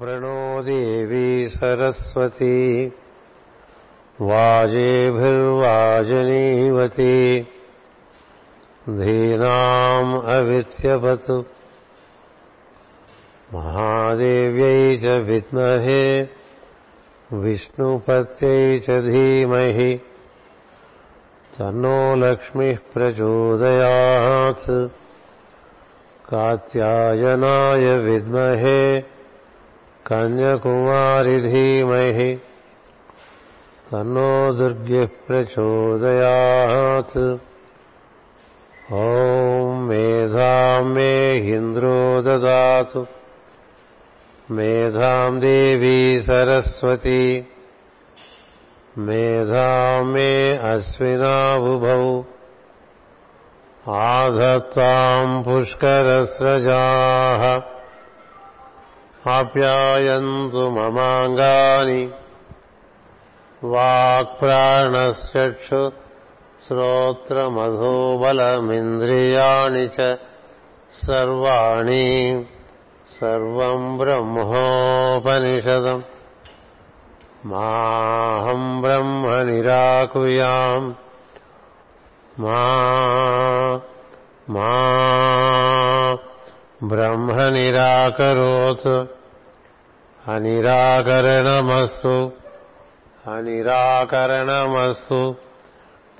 प्रणो देवी सरस्वती वाजेभिर्वाजनीवती धीनाम् अवित्यपतु महादेव्यै च विद्महे विष्णुपत्यै च धीमहि तन्नो लक्ष्मीः प्रचोदयात् कात्यायनाय विद्महे कन्यकुमारि धीमहि तन्नो दुर्गिः प्रचोदयात् ॐ मेधाम् मे इन्द्रो ददातु मेधाम् देवी सरस्वती मेधाम् मे अश्विनाबुभौ आधत्ताम् पुष्करस्रजाः आप्यायन्तु ममाङ्गानि वाक्प्राणश्चक्षु श्रोत्रमधोबलमिन्द्रियाणि च सर्वाणि सर्वम् ब्रह्मोपनिषदम् माहम् ब्रह्म निराकुयाम् मा मा ब्रह्म निराकरोत् అనిరాకరణమస్సు అనిరాకరణమస్సు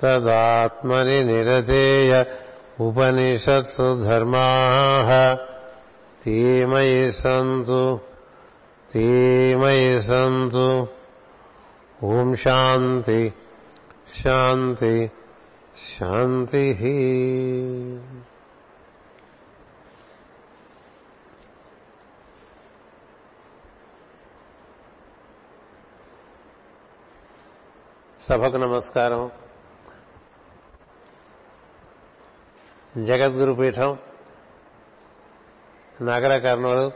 తదాత్మని నిరతేయ ఉపనిషత్సు ధర్మా తీమయి సంతు తీమయి సంతు ఓం శాంతి శాంతి శాంతి సభకు నమస్కారం. జగద్గురు పీఠం నగర కర్నూలు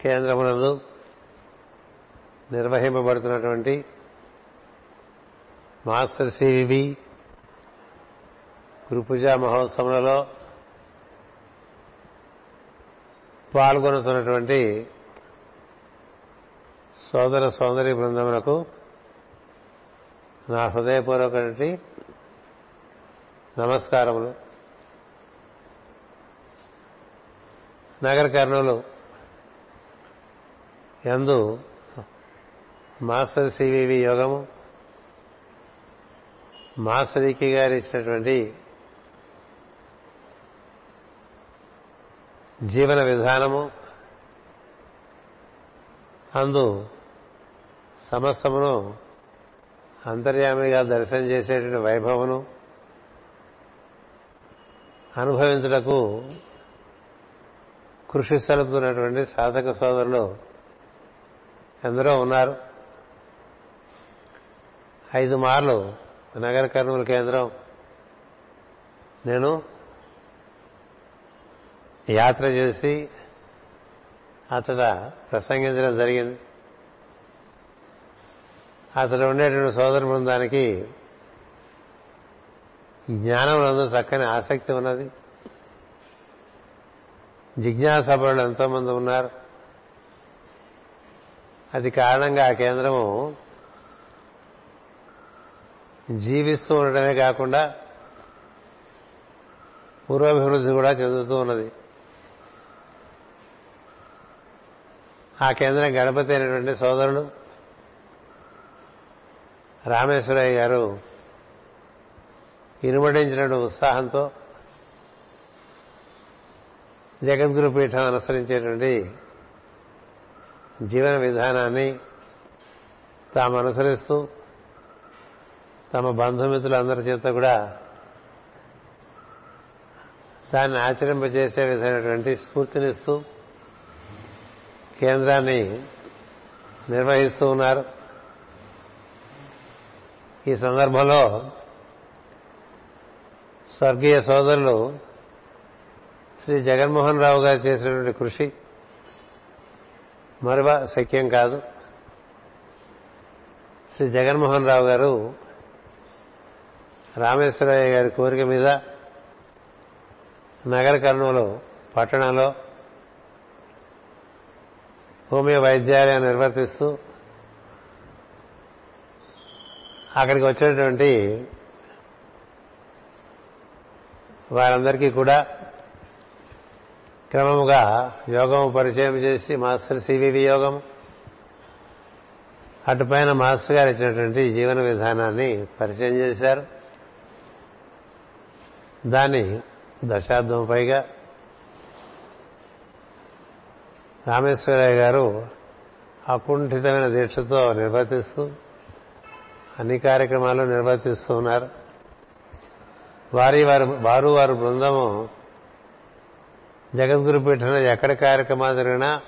కేంద్రములను నిర్వహింపబడుతున్నటువంటి మాస్టర్ సివి గురుపూజా మహోత్సవంలో పాల్గొనుతున్నటువంటి సోదర సోదరి బృందములకు నా హృదయపూర్వకటి నమస్కారములు. నగర కర్నూలు ఎందు మాస్టర్ సివివి యోగము మాస్టర్ ఈకి గారు ఇచ్చినటువంటి జీవన విధానము అందు సమస్తమును అంతర్యామిగా దర్శనం చేసేటువంటి వైభవను అనుభవించుటకు కృషి సలుపుతున్నటువంటి సాధక సోదరులు ఎందరో ఉన్నారు. ఐదు మార్లు నగర కర్నూలు కేంద్రం. నేను యాత్ర చేసి అతడ ప్రసంగించడం జరిగింది. అసలు ఉండేటువంటి సోదర బృందానికి జ్ఞానంలో చక్కని ఆసక్తి ఉన్నది. జిజ్ఞాసపరులు ఎంతోమంది ఉన్నారు. అది కారణంగా ఆ కేంద్రము జీవిస్తూ ఉండటమే కాకుండా పూర్వాభివృద్ధి కూడా చెందుతూ ఉన్నది. ఆ కేంద్రం గణపతి అయినటువంటి సోదరుడు రామేశ్వరయ్య గారు ఇనుమడించిన ఉత్సాహంతో జగద్గురు పీఠం అనుసరించేటువంటి జీవన విధానాన్ని తాము అనుసరిస్తూ తమ బంధుమిత్రులందరి చేత కూడా దాన్ని ఆచరింపజేసే విధమైనటువంటి స్ఫూర్తినిస్తూ కేంద్రాన్ని నిర్వహిస్తూ ఉన్నారు. ఈ సందర్భంలో స్వర్గీయ సోదరులు శ్రీ జగన్మోహన్ రావు గారు చేసినటువంటి కృషి మరువ శక్యం కాదు. శ్రీ జగన్మోహన్ రావు గారు రామేశ్వరయ్య గారి కోరిక మీద నగర కర్ణంలో పట్టణంలో హోమియో వైద్యాలయం నిర్వర్తిస్తూ అక్కడికి వచ్చినటువంటి వారందరికీ కూడా క్రమముగా యోగము పరిచయం చేసి మాస్టర్ సివివి యోగం అటుపైన మాస్టర్ గారు ఇచ్చినటువంటి జీవన విధానాన్ని పరిచయం చేశారు. దాన్ని దశాబ్దం పైగా రామేశ్వరయ్య గారు అకుంఠితమైన దీక్షతో నిర్వర్తిస్తూ అన్ని కార్యక్రమాలు నిర్వర్తిస్తూ ఉన్నారు. వారి వారు వారు వారి బృందము జగద్గురు పీఠంలో ఎక్కడ కార్యక్రమాలు జరిగినా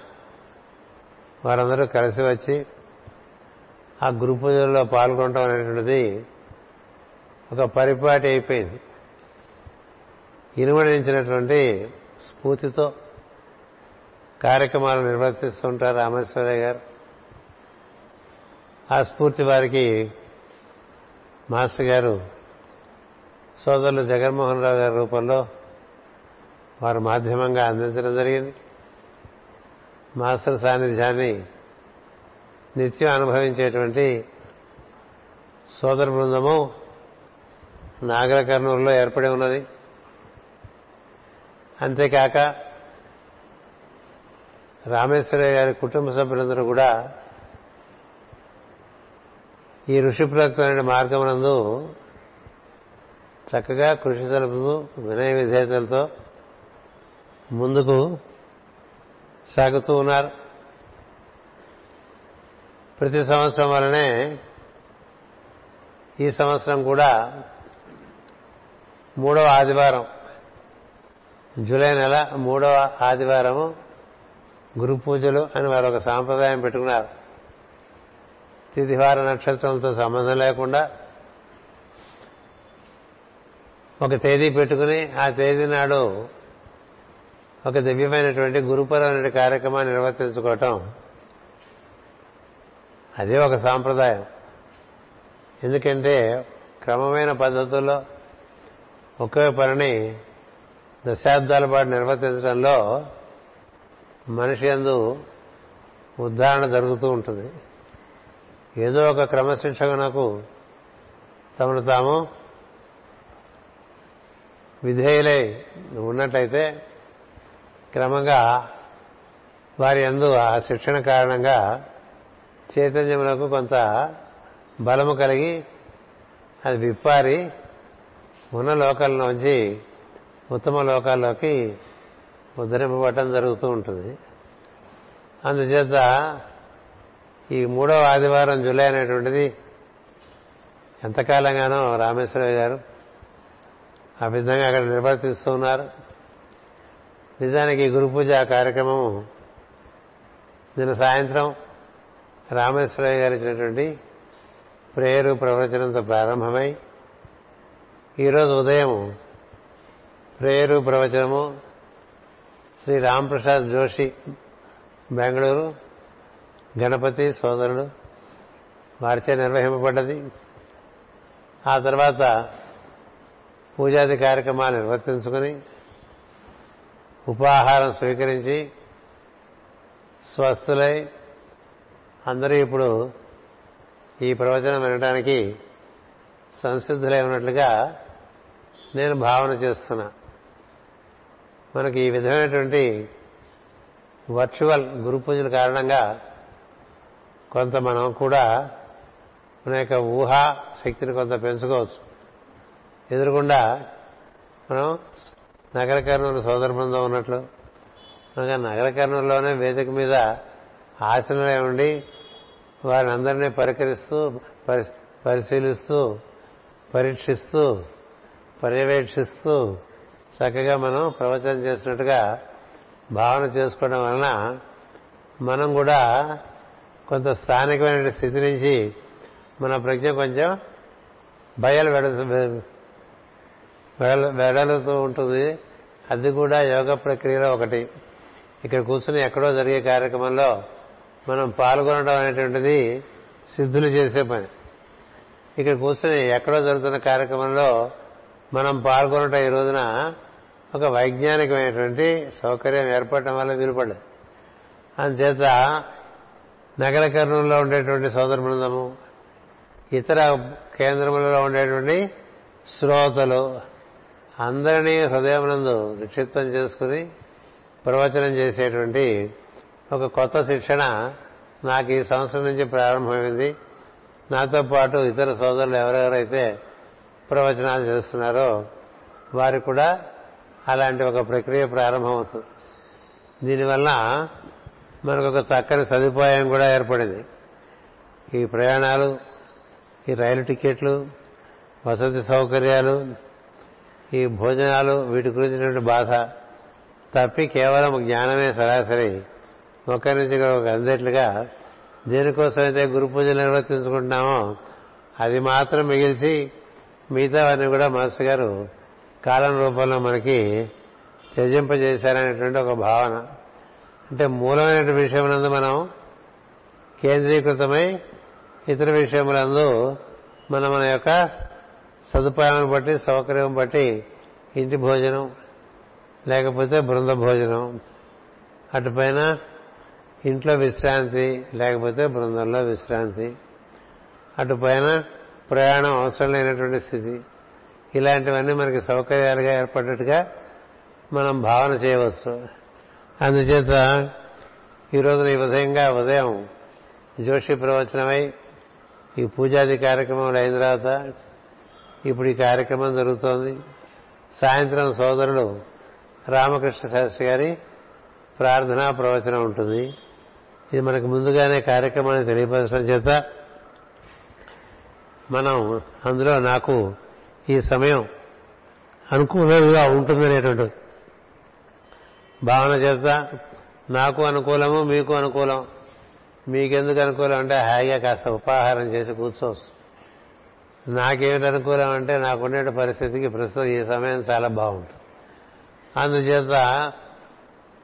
వారందరూ కలిసి వచ్చి ఆ గురు పూజల్లో పాల్గొనడం అనేటువంటిది ఒక పరిపాటి అయిపోయింది. ఇనుమడించినటువంటి స్ఫూర్తితో కార్యక్రమాలు నిర్వర్తిస్తుంటారు రామేశ్వరయ్య గారు. ఆ స్ఫూర్తి వారికి మాస్టర్ గారు సోదరులు జగన్మోహన్ రావు గారి రూపంలో వారు మాధ్యమంగా అందించడం జరిగింది. మాస్టర్ సాన్నిధ్యాన్ని నిత్యం అనుభవించేటువంటి సోదర బృందము నాగర కర్నూలులో ఏర్పడి ఉన్నది. అంతేకాక రామేశ్వరయ్య గారి కుటుంబ సభ్యులందరూ కూడా ఈ ఋషి ప్రయుక్తమైన మార్గమునందు చక్కగా కృషి సలుపుతూ వినయ విధేయతలతో ముందుకు సాగుతూ ఉన్నారు. ప్రతి సంవత్సరం వలనే ఈ సంవత్సరం కూడా మూడవ ఆదివారం జూలై నెల మూడవ ఆదివారము గురు పూజలు అని వారు ఒక సాంప్రదాయం పెట్టుకున్నారు. తిథివార నక్షత్రంతో సంబంధం లేకుండా ఒక తేదీ పెట్టుకుని ఆ తేదీ నాడు ఒక దివ్యమైనటువంటి గురుపరమైన కార్యక్రమాన్ని నిర్వర్తించుకోవటం అదే ఒక సాంప్రదాయం. ఎందుకంటే క్రమమైన పద్ధతుల్లో ఒకే పనిని దశాబ్దాల పాటు నిర్వర్తించడంలో మనిషి ఎందు ఉద్ధారణ జరుగుతూ ఉంటుంది. ఏదో ఒక క్రమశిక్షణకు తమను తాము విధేయులై ఉన్నట్లయితే క్రమంగా వారి అందు ఆ శిక్షణ కారణంగా చైతన్యములకు కొంత బలము కలిగి అది విప్పారి ఉన్న లోకాల్లోంచి ఉత్తమ లోకాల్లోకి ఉద్ధరింపబడటం జరుగుతూ ఉంటుంది. అందుచేత ఈ మూడవ ఆదివారం జూలై అనేటువంటిది ఎంతకాలంగానో రామేశ్వరయ్య గారు ఆ విధంగా అక్కడ నిర్వర్తిస్తూ ఉన్నారు. నిజానికి గురు పూజ కార్యక్రమం నిన్న సాయంత్రం రామేశ్వరయ్య గారు ఇచ్చినటువంటి ప్రేయరు ప్రవచనంతో ప్రారంభమై ఈరోజు ఉదయం ప్రేయరు ప్రవచనము శ్రీ రాంప్రసాద్ జోషి బెంగళూరు గణపతి సోదరుడు వారిచే నిర్వహింపబడ్డది. ఆ తర్వాత పూజాది కార్యక్రమాలు నిర్వర్తించుకుని ఉపాహారం స్వీకరించి స్వస్థులై అందరూ ఇప్పుడు ఈ ప్రవచనం వినడానికి సంసిద్ధులై ఉన్నట్లుగా నేను భావన చేస్తున్నా. మనకి ఈ విధమైనటువంటి వర్చువల్ గురు పూజల కారణంగా కొంత మనం కూడా మన యొక్క ఊహా శక్తిని కొంత పెంచుకోవచ్చు. ఎదురుకుండా మనం నగర కర్నూలు సోదర బృందం ఉన్నట్లు అనగా నగర కర్నూలులోనే వేదిక మీద ఆసనలే ఉండి వారిని అందరినీ పరికరిస్తూ పరిశీలిస్తూ పరీక్షిస్తూ పర్యవేక్షిస్తూ చక్కగా మనం ప్రవచనం చేసినట్టుగా భావన చేసుకోవడం వలన మనం కూడా కొంత స్థానికమైన స్థితి నుంచి మన ప్రజ్ఞ కొంచెం భయాలు వెడలుతూ ఉంటుంది. అది కూడా యోగ ప్రక్రియలో ఒకటి. ఇక్కడ కూర్చుని ఎక్కడో జరిగే కార్యక్రమంలో మనం పాల్గొనడం అనేటువంటిది సిద్ధులు చేసే పని. ఇక్కడ కూర్చుని ఎక్కడో జరుగుతున్న కార్యక్రమంలో మనం పాల్గొనటం ఈ రోజున ఒక వైజ్ఞానికమైనటువంటి సౌకర్యం ఏర్పడటం వల్ల వీలుపడదు అందుచేత నగర కర్ణంలో ఉండేటువంటి సోదర బృందము ఇతర కేంద్రములలో ఉండేటువంటి శ్రోతలు అందరినీ హృదయమునందు నిక్షిప్తం చేసుకుని ప్రవచనం చేసేటువంటి ఒక కొత్త శిక్షణ నాకు ఈ సంవత్సరం నుంచి ప్రారంభమైంది. నాతో పాటు ఇతర సోదరులు ఎవరెవరైతే ప్రవచనాలు చేస్తున్నారో వారు కూడా అలాంటి ఒక ప్రక్రియ ప్రారంభమవుతుంది. దీనివల్ల మనకు ఒక చక్కని సదుపాయం కూడా ఏర్పడింది. ఈ ప్రయాణాలు ఈ రైలు టికెట్లు వసతి సౌకర్యాలు ఈ భోజనాలు వీటి గురించినటువంటి బాధ తప్పి కేవలం జ్ఞానమే సరాసరి. ఒకరి నుంచి ఒక అందేట్లుగా దేనికోసమైతే గురు పూజలు నిర్వర్తించుకుంటున్నామో అది మాత్రం మిగిల్చి మిగతావన్నీ కూడా మాస్టర్ గారు కాలం రూపంలో మనకి త్యజింపజేశారనేటువంటి ఒక భావన. అంటే మూలమైన విషయమునందు మనం కేంద్రీకృతమై ఇతర విషయములందు మన మన యొక్క సదుపాయం బట్టి సౌకర్యం బట్టి ఇంటి భోజనం లేకపోతే బృంద భోజనం అటుపైన ఇంట్లో విశ్రాంతి లేకపోతే బృందంలో విశ్రాంతి అటుపైన ప్రయాణం అవసరం లేనటువంటి స్థితి. ఇలాంటివన్నీ మనకి సౌకర్యాలుగా ఏర్పడ్డట్టుగా మనం భావన చేయవచ్చు. అందుచేత ఈ రోజున ఈ ఉదయంగా ఉదయం జోషి ప్రవచనమై ఈ పూజాది కార్యక్రమం అయిన తర్వాత ఇప్పుడు ఈ కార్యక్రమం జరుగుతోంది. సాయంత్రం సోదరుడు రామకృష్ణ శాస్త్రి గారి ప్రార్థనా ప్రవచనం ఉంటుంది. ఇది మనకు ముందుగానే కార్యక్రమాన్ని తెలియపరచడం చేత మనం అందులో నాకు ఈ సమయం అనుకూలంగా ఉంటుందనేటువంటి భావన చేత నాకు అనుకూలము మీకు అనుకూలం. మీకెందుకు అనుకూలం? అంటే హాయిగా కాస్త ఉపాహారం చేసి కూర్చోవచ్చు నాకేమిటి అనుకూలం అంటే నాకుండే పరిస్థితికి ప్రస్తుతం ఈ సమయం చాలా బాగుంటుంది అందుచేత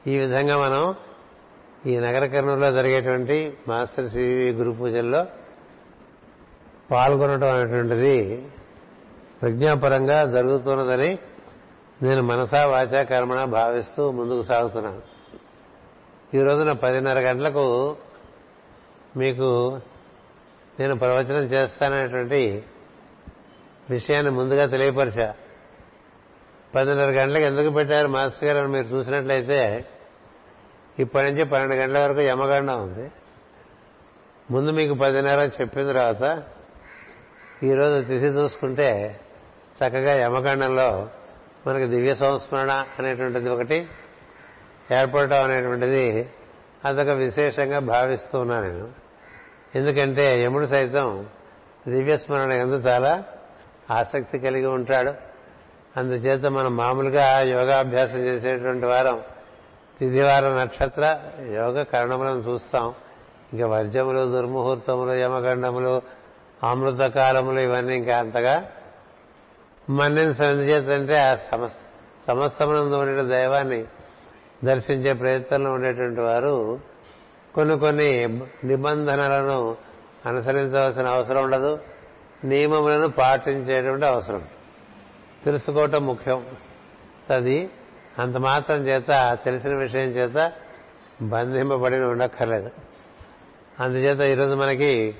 ఈ విధంగా మనం ఈ నగర కర్నూలులో జరిగేటువంటి మాస్టర్ సివి గురు పూజల్లో పాల్గొనడం అనేటువంటిది ప్రజ్ఞాపరంగా జరుగుతున్నదని నేను మనసా వాచా కర్మణ భావిస్తూ ముందుకు సాగుతున్నాను. ఈ రోజున పదిన్నర గంటలకు మీకు నేను ప్రవచనం చేస్తాననేటువంటి విషయాన్ని ముందుగా తెలియపరిచా. పదిన్నర గంటలకు ఎందుకు పెట్టారు మాస్టర్ గారు అని మీరు చూసినట్లయితే ఇప్పటి నుంచి పన్నెండు గంటల వరకు యమగండం ఉంది. ముందు మీకు పదిన్నర చెప్పిన తర్వాత ఈరోజు తిథి చూసుకుంటే చక్కగా యమగండంలో మనకి దివ్య సంస్మరణ అనేటువంటిది ఒకటి ఏర్పడటం అనేటువంటిది అదొక విశేషంగా భావిస్తూ ఉన్నాను నేను. ఎందుకంటే యముడు సైతం దివ్య స్మరణ ఎందు చాలా ఆసక్తి కలిగి ఉంటాడు. అందుచేత మనం మామూలుగా యోగాభ్యాసం చేసేటువంటి వారం తిథివార నక్షత్ర యోగ కరణములను చూస్తాం. ఇంకా వర్జములు దుర్ముహూర్తములు యమగండములు అమృత కాలములు ఇవన్నీ ఇంకా అంతగా మన్నించడం ఎందుచేతంటే ఆ సమస్తమునందు ఉండే దైవాన్ని దర్శించే ప్రయత్నంలో ఉండేటువంటి వారు కొన్ని కొన్ని నిబంధనలను అనుసరించవలసిన అవసరం ఉండదు. నియమములను పాటించేటువంటి అవసరం. తెలుసుకోవటం ముఖ్యం. అది అంత మాత్రం చేత తెలిసిన విషయం చేత బంధింపబడి ఉండక్కర్లేదు. అందుచేత ఈరోజు మనకి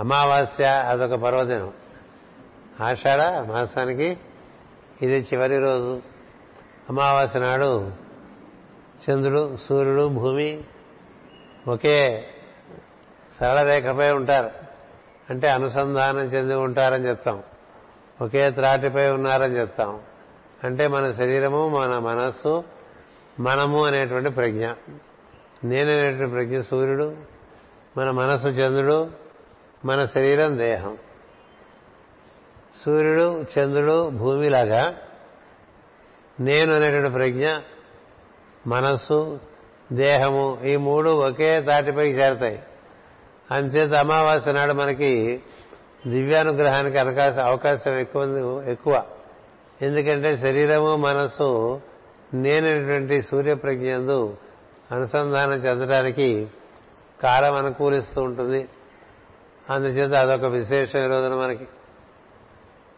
అమావాస్య అదొక పర్వదినం. ఆషాఢ మాసానికి ఇది చివరి రోజు. అమావాస్య నాడు చంద్రుడు సూర్యుడు భూమి ఒకే సరళ రేఖపై ఉంటారు. అంటే అనుసంధానం చెంది ఉంటారని చెప్తాం. ఒకే త్రాటిపై ఉన్నారని చెప్తాం. అంటే మన శరీరము మన మనస్సు మనము అనేటువంటి ప్రజ్ఞ. నేననేటువంటి ప్రజ్ఞ సూర్యుడు మన మనస్సు చంద్రుడు మన శరీరం దేహం. సూర్యుడు చంద్రుడు భూమిలాగా నేను అనేటువంటి ప్రజ్ఞ మనస్సు దేహము ఈ మూడు ఒకే తాటిపైకి చేరతాయి. అంతేత అమావాస్య నాడు మనకి దివ్యానుగ్రహానికి అవకాశం అవకాశం ఎక్కువ ఎక్కువ. ఎందుకంటే శరీరము మనస్సు నేనటువంటి సూర్యప్రజ్ఞందు అనుసంధానం చెందడానికి కాలం అనుకూలిస్తూ ఉంటుంది. అందుచేత అదొక విశేషం ఈ రోజున మనకి.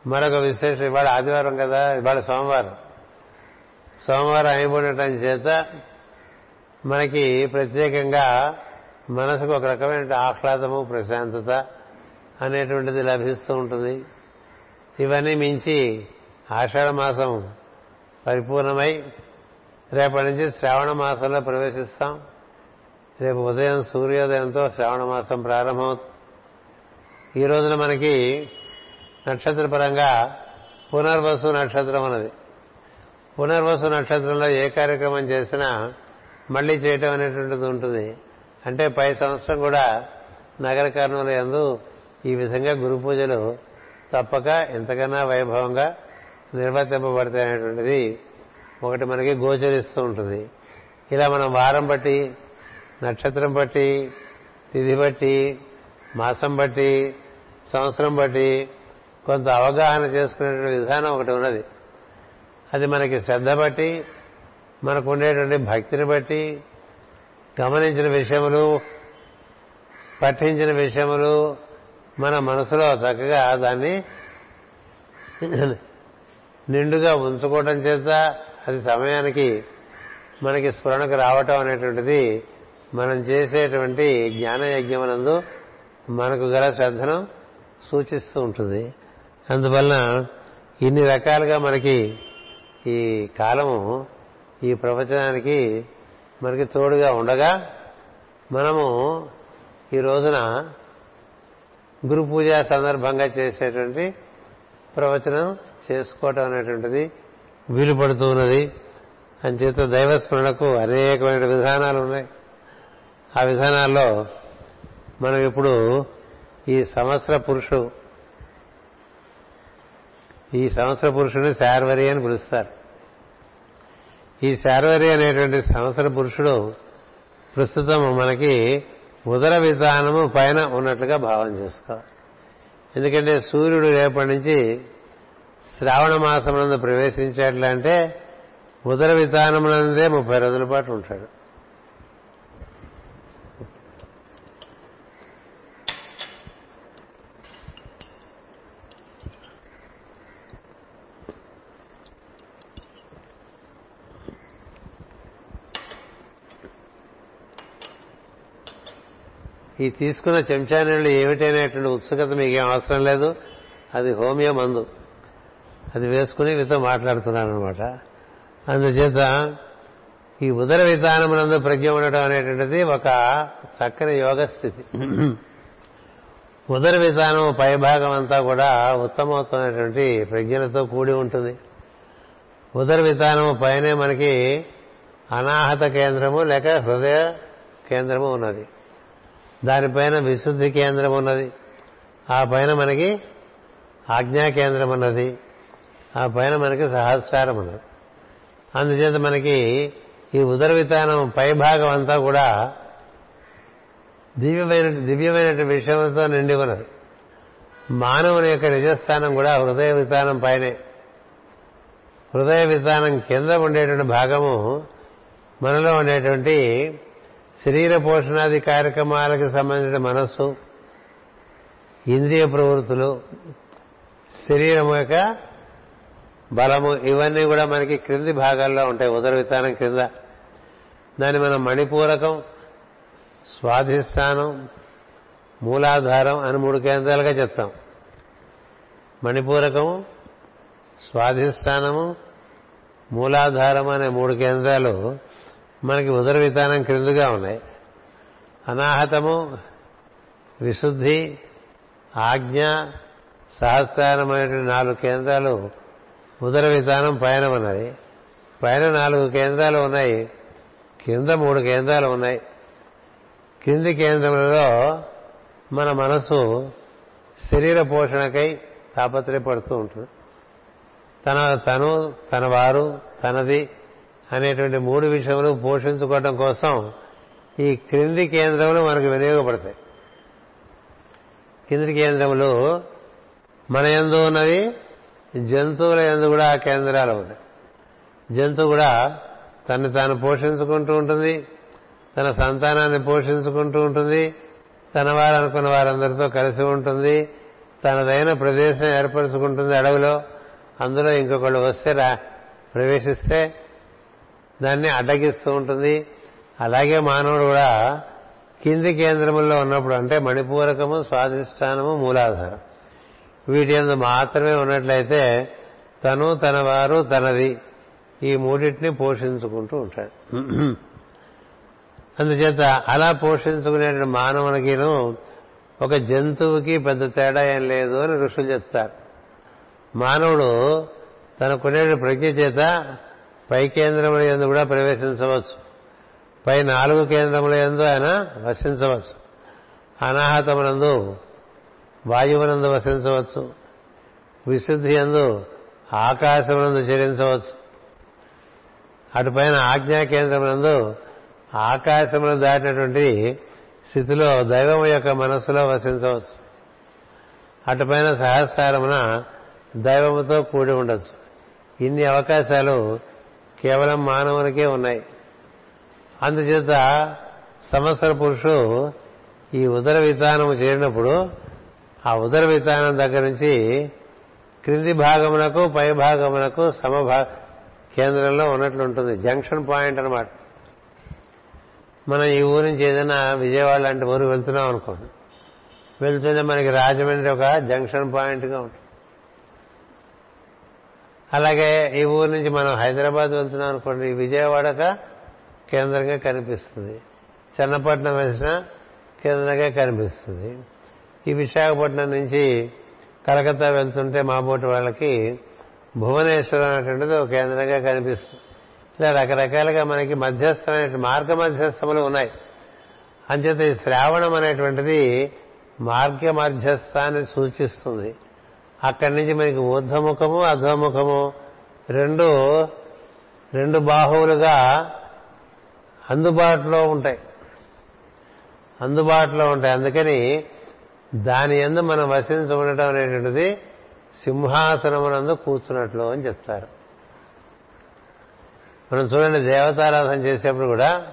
మరొక విశేషం ఇవాళ ఆదివారం కదా ఇవాళ సోమవారం. సోమవారం అయిపోవటం చేత మనకి ప్రత్యేకంగా మనసుకు ఒక రకమైన ఆహ్లాదము ప్రశాంతత అనేటువంటిది లభిస్తూ ఉంటుంది. ఇవన్నీ మించి ఆషాఢ మాసం పరిపూర్ణమై రేపటి నుంచి శ్రావణ మాసంలో ప్రవేశిస్తాం. రేపు ఉదయం సూర్యోదయంతో శ్రావణ మాసం ప్రారంభమవుతుంది. ఈ రోజున మనకి నక్షత్రపరంగా పునర్వసు నక్షత్రం అన్నది. పునర్వసు నక్షత్రంలో ఏ కార్యక్రమం చేసినా మళ్ళీ చేయటం అనేటువంటిది ఉంటుంది. అంటే పై సంవత్సరం కూడా నగర కర్నూలు ఎందు ఈ విధంగా గురు పూజలు తప్పక ఎంతకన్నా వైభవంగా నిర్వర్తింపబడతాయి అనేటువంటిది ఒకటి మనకి గోచరిస్తూ ఉంటుంది. ఇలా మనం వారం బట్టి నక్షత్రం బట్టి తిథి బట్టి మాసం బట్టి సంవత్సరం బట్టి కొంత అవగాహన చేసుకునే విధానం ఒకటి ఉన్నది. అది మనకి శ్రద్ధ బట్టి మనకు ఉండేటువంటి భక్తిని బట్టి గమనించిన విషయములు పఠించిన విషయములు మన మనసులో చక్కగా దాన్ని నిండుగా ఉంచుకోవటం చేత అది సమయానికి మనకి స్ఫురణకు రావటం అనేటువంటిది మనం చేసేటువంటి జ్ఞానయజ్ఞమునందు మనకు గల శ్రద్ధను సూచిస్తూ ఉంటుంది. అందువలన ఇన్ని రకాలుగా మనకి ఈ కాలము ఈ ప్రవచనానికి మనకి తోడుగా ఉండగా మనము ఈ రోజున గురు పూజ సందర్భంగా చేసేటువంటి ప్రవచనం చేసుకోవటం అనేటువంటిది వీలు పడుతూ ఉన్నది. అంచేత దైవస్మరణకు అనేకమైన విధానాలు ఉన్నాయి. ఆ విధానాల్లో మనం ఇప్పుడు ఈ సంవత్సర పురుషు ఈ సంవత్సర పురుషుడిని శార్వరి అని పిలుస్తారు. ఈ శార్వరి అనేటువంటి సంవత్సర పురుషుడు ప్రస్తుతం మనకి ఉదర విధానము పైన ఉన్నట్లుగా భావం చేసుకోవాలి. ఎందుకంటే సూర్యుడు రేపటి నుంచి శ్రావణ మాసమునందు ప్రవేశించేట్లంటే ఉదర విధానమునందే ముప్పై రోజుల పాటు ఉంటాడు. ఈ తీసుకున్న చెంచా నీళ్ళు ఏమిటైనటువంటి ఉత్సుకత మీకేం అవసరం లేదు. అది హోమియో మందు. అది వేసుకుని మీతో మాట్లాడుతున్నాను అనమాట అందుచేత ఈ ఉదర విధానమునందు ప్రజ్ఞ ఉండటం అనేటువంటిది ఒక చక్కని యోగ స్థితి ఉదర విధానం పైభాగం అంతా కూడా ఉత్తమోత్తమైనటువంటి ప్రజ్ఞలతో కూడి ఉంటుంది. ఉదర విధానం పైనే మనకి అనాహత కేంద్రము లేక హృదయ కేంద్రము ఉన్నది. దానిపైన విశుద్ధి కేంద్రం ఉన్నది. ఆ పైన మనకి ఆజ్ఞా కేంద్రం ఉన్నది. ఆ పైన మనకి సహస్రారం ఉన్నది. అందుచేత మనకి ఈ ఉదర విధానం పై భాగం అంతా కూడా దివ్యమైన దివ్యమైన విషయంతో నిండి ఉన్నది. మానవుని యొక్క నిజస్థానం కూడా హృదయ విధానం పైనే. హృదయ విధానం కింద ఉండేటువంటి భాగము మనలో ఉండేటువంటి శరీర పోషణాది కార్యక్రమాలకు సంబంధించిన మనస్సు ఇంద్రియ ప్రవృత్తులు శరీరం యొక్క బలము ఇవన్నీ కూడా మనకి క్రింది భాగాల్లో ఉంటాయి. ఉదర విధానం క్రింద దాన్ని మనం మణిపూరకం స్వాధిష్టానం మూలాధారం అని మూడు కేంద్రాలుగా చెప్తాం. మణిపూరకము స్వాధిష్టానము మూలాధారం అనే మూడు కేంద్రాలు మనకి ఉదర విధానం క్రిందుగా ఉన్నాయి. అనాహతము విశుద్ధి ఆజ్ఞ సహస్రమైనటువంటి నాలుగు కేంద్రాలు ఉదర విధానం పైన ఉన్నది పైన నాలుగు కేంద్రాలు ఉన్నాయి. కింద మూడు కేంద్రాలు ఉన్నాయి. కింది కేంద్రంలో మన మనసు శరీర పోషణకై తాపత్రయపడుతూ ఉంటుంది. తన తను తన వారు తనది అనేటువంటి మూడు విషయములు పోషించుకోవడం కోసం ఈ క్రింది కేంద్రములు మనకు వినియోగపడతాయి. కింది కేంద్రములు మన ఎందు ఉన్నవి జంతువుల ఎందు కూడా ఆ కేంద్రాలు ఉన్నాయి. జంతువు కూడా తను తాను పోషించుకుంటూ ఉంటుంది తన సంతానాన్ని పోషించుకుంటూ ఉంటుంది తన వారనుకున్న వారందరితో కలిసి ఉంటుంది తనదైన ప్రదేశం ఏర్పరచుకుంటుంది అడవిలో అందులో ఇంకొకళ్ళు వస్తే రా ప్రవేశిస్తే దాన్ని అడ్డగిస్తూ ఉంటుంది. అలాగే మానవుడు కూడా కింది కేంద్రముల్లో ఉన్నప్పుడు అంటే మణిపూరకము స్వాధిష్టానము మూలాధారం. వీటి ఎందు మాత్రమే ఉన్నట్లయితే తను తన వారు తనది ఈ మూడింటిని పోషించుకుంటూ ఉంటాడు. అందుచేత అలా పోషించుకునే మానవునికిను ఒక జంతువుకి పెద్ద తేడా ఏం లేదు అని ఋషులు చెప్తారు. మానవుడు తనకునే ప్రజ్ఞ చేత పై కేంద్రముల ఎందు కూడా ప్రవేశించవచ్చు. పై నాలుగు కేంద్రముల ఎందు ఆయన వసించవచ్చు. అనాహతమునందు వాయువునందు వసించవచ్చు. విశుద్ధి ఎందు ఆకాశమునందు చరించవచ్చు. అటుపైన ఆజ్ఞా కేంద్రమునందు ఆకాశమును దాటినటువంటి స్థితిలో దైవం యొక్క మనస్సులో వసించవచ్చు. అటుపైన సహస్రారమున దైవముతో కూడి ఉండొచ్చు. ఇన్ని అవకాశాలు కేవలం మానవునికే ఉన్నాయి. అందుచేత సంవత్సర పురుషుడు ఈ ఉదర విధానము చేరినప్పుడు ఆ ఉదర విధానం దగ్గర నుంచి క్రింది భాగమునకు పై భాగమునకు సమభా కేంద్రంలో ఉన్నట్లు ఉంటుంది. జంక్షన్ పాయింట్ అనమాట మనం ఈ ఊరి నుంచి ఏదైనా విజయవాడ లాంటి ఊరు వెళ్తున్నాం అనుకోండి. వెళ్తుంటే మనకి రాజమండ్రి ఒక జంక్షన్ పాయింట్గా ఉంటుంది. అలాగే ఈ ఊరు నుంచి మనం హైదరాబాద్ వెళ్తున్నాం అనుకోండి విజయవాడక కేంద్రంగా కనిపిస్తుంది. చెన్నపట్నం వేసిన కేంద్రంగా కనిపిస్తుంది. ఈ విశాఖపట్నం నుంచి కలకత్తా వెళ్తుంటే మాబోటి వాళ్ళకి భువనేశ్వరం అనేటువంటిది ఒక కేంద్రంగా కనిపిస్తుంది. ఇలా రకరకాలుగా మనకి మధ్యస్థమైన మార్గ మధ్యస్థములు ఉన్నాయి. అంచేత ఈ శ్రావణం అనేటువంటిది మార్గ మధ్యస్థాన్ని సూచిస్తుంది. అక్కడి నుంచి మనకి ఊర్ధముఖము అధోముఖము రెండు రెండు బాహువులుగా అందుబాటులో ఉంటాయి. అందుబాటులో ఉంటాయి. అందుకని దాని ఎందు మనం వసించి ఉండటం అనేటువంటిది సింహాసనమునందు కూర్చున్నట్లు అని చెప్తారు. మనం చూడండి దేవతారాధన చేసేప్పుడు కూడా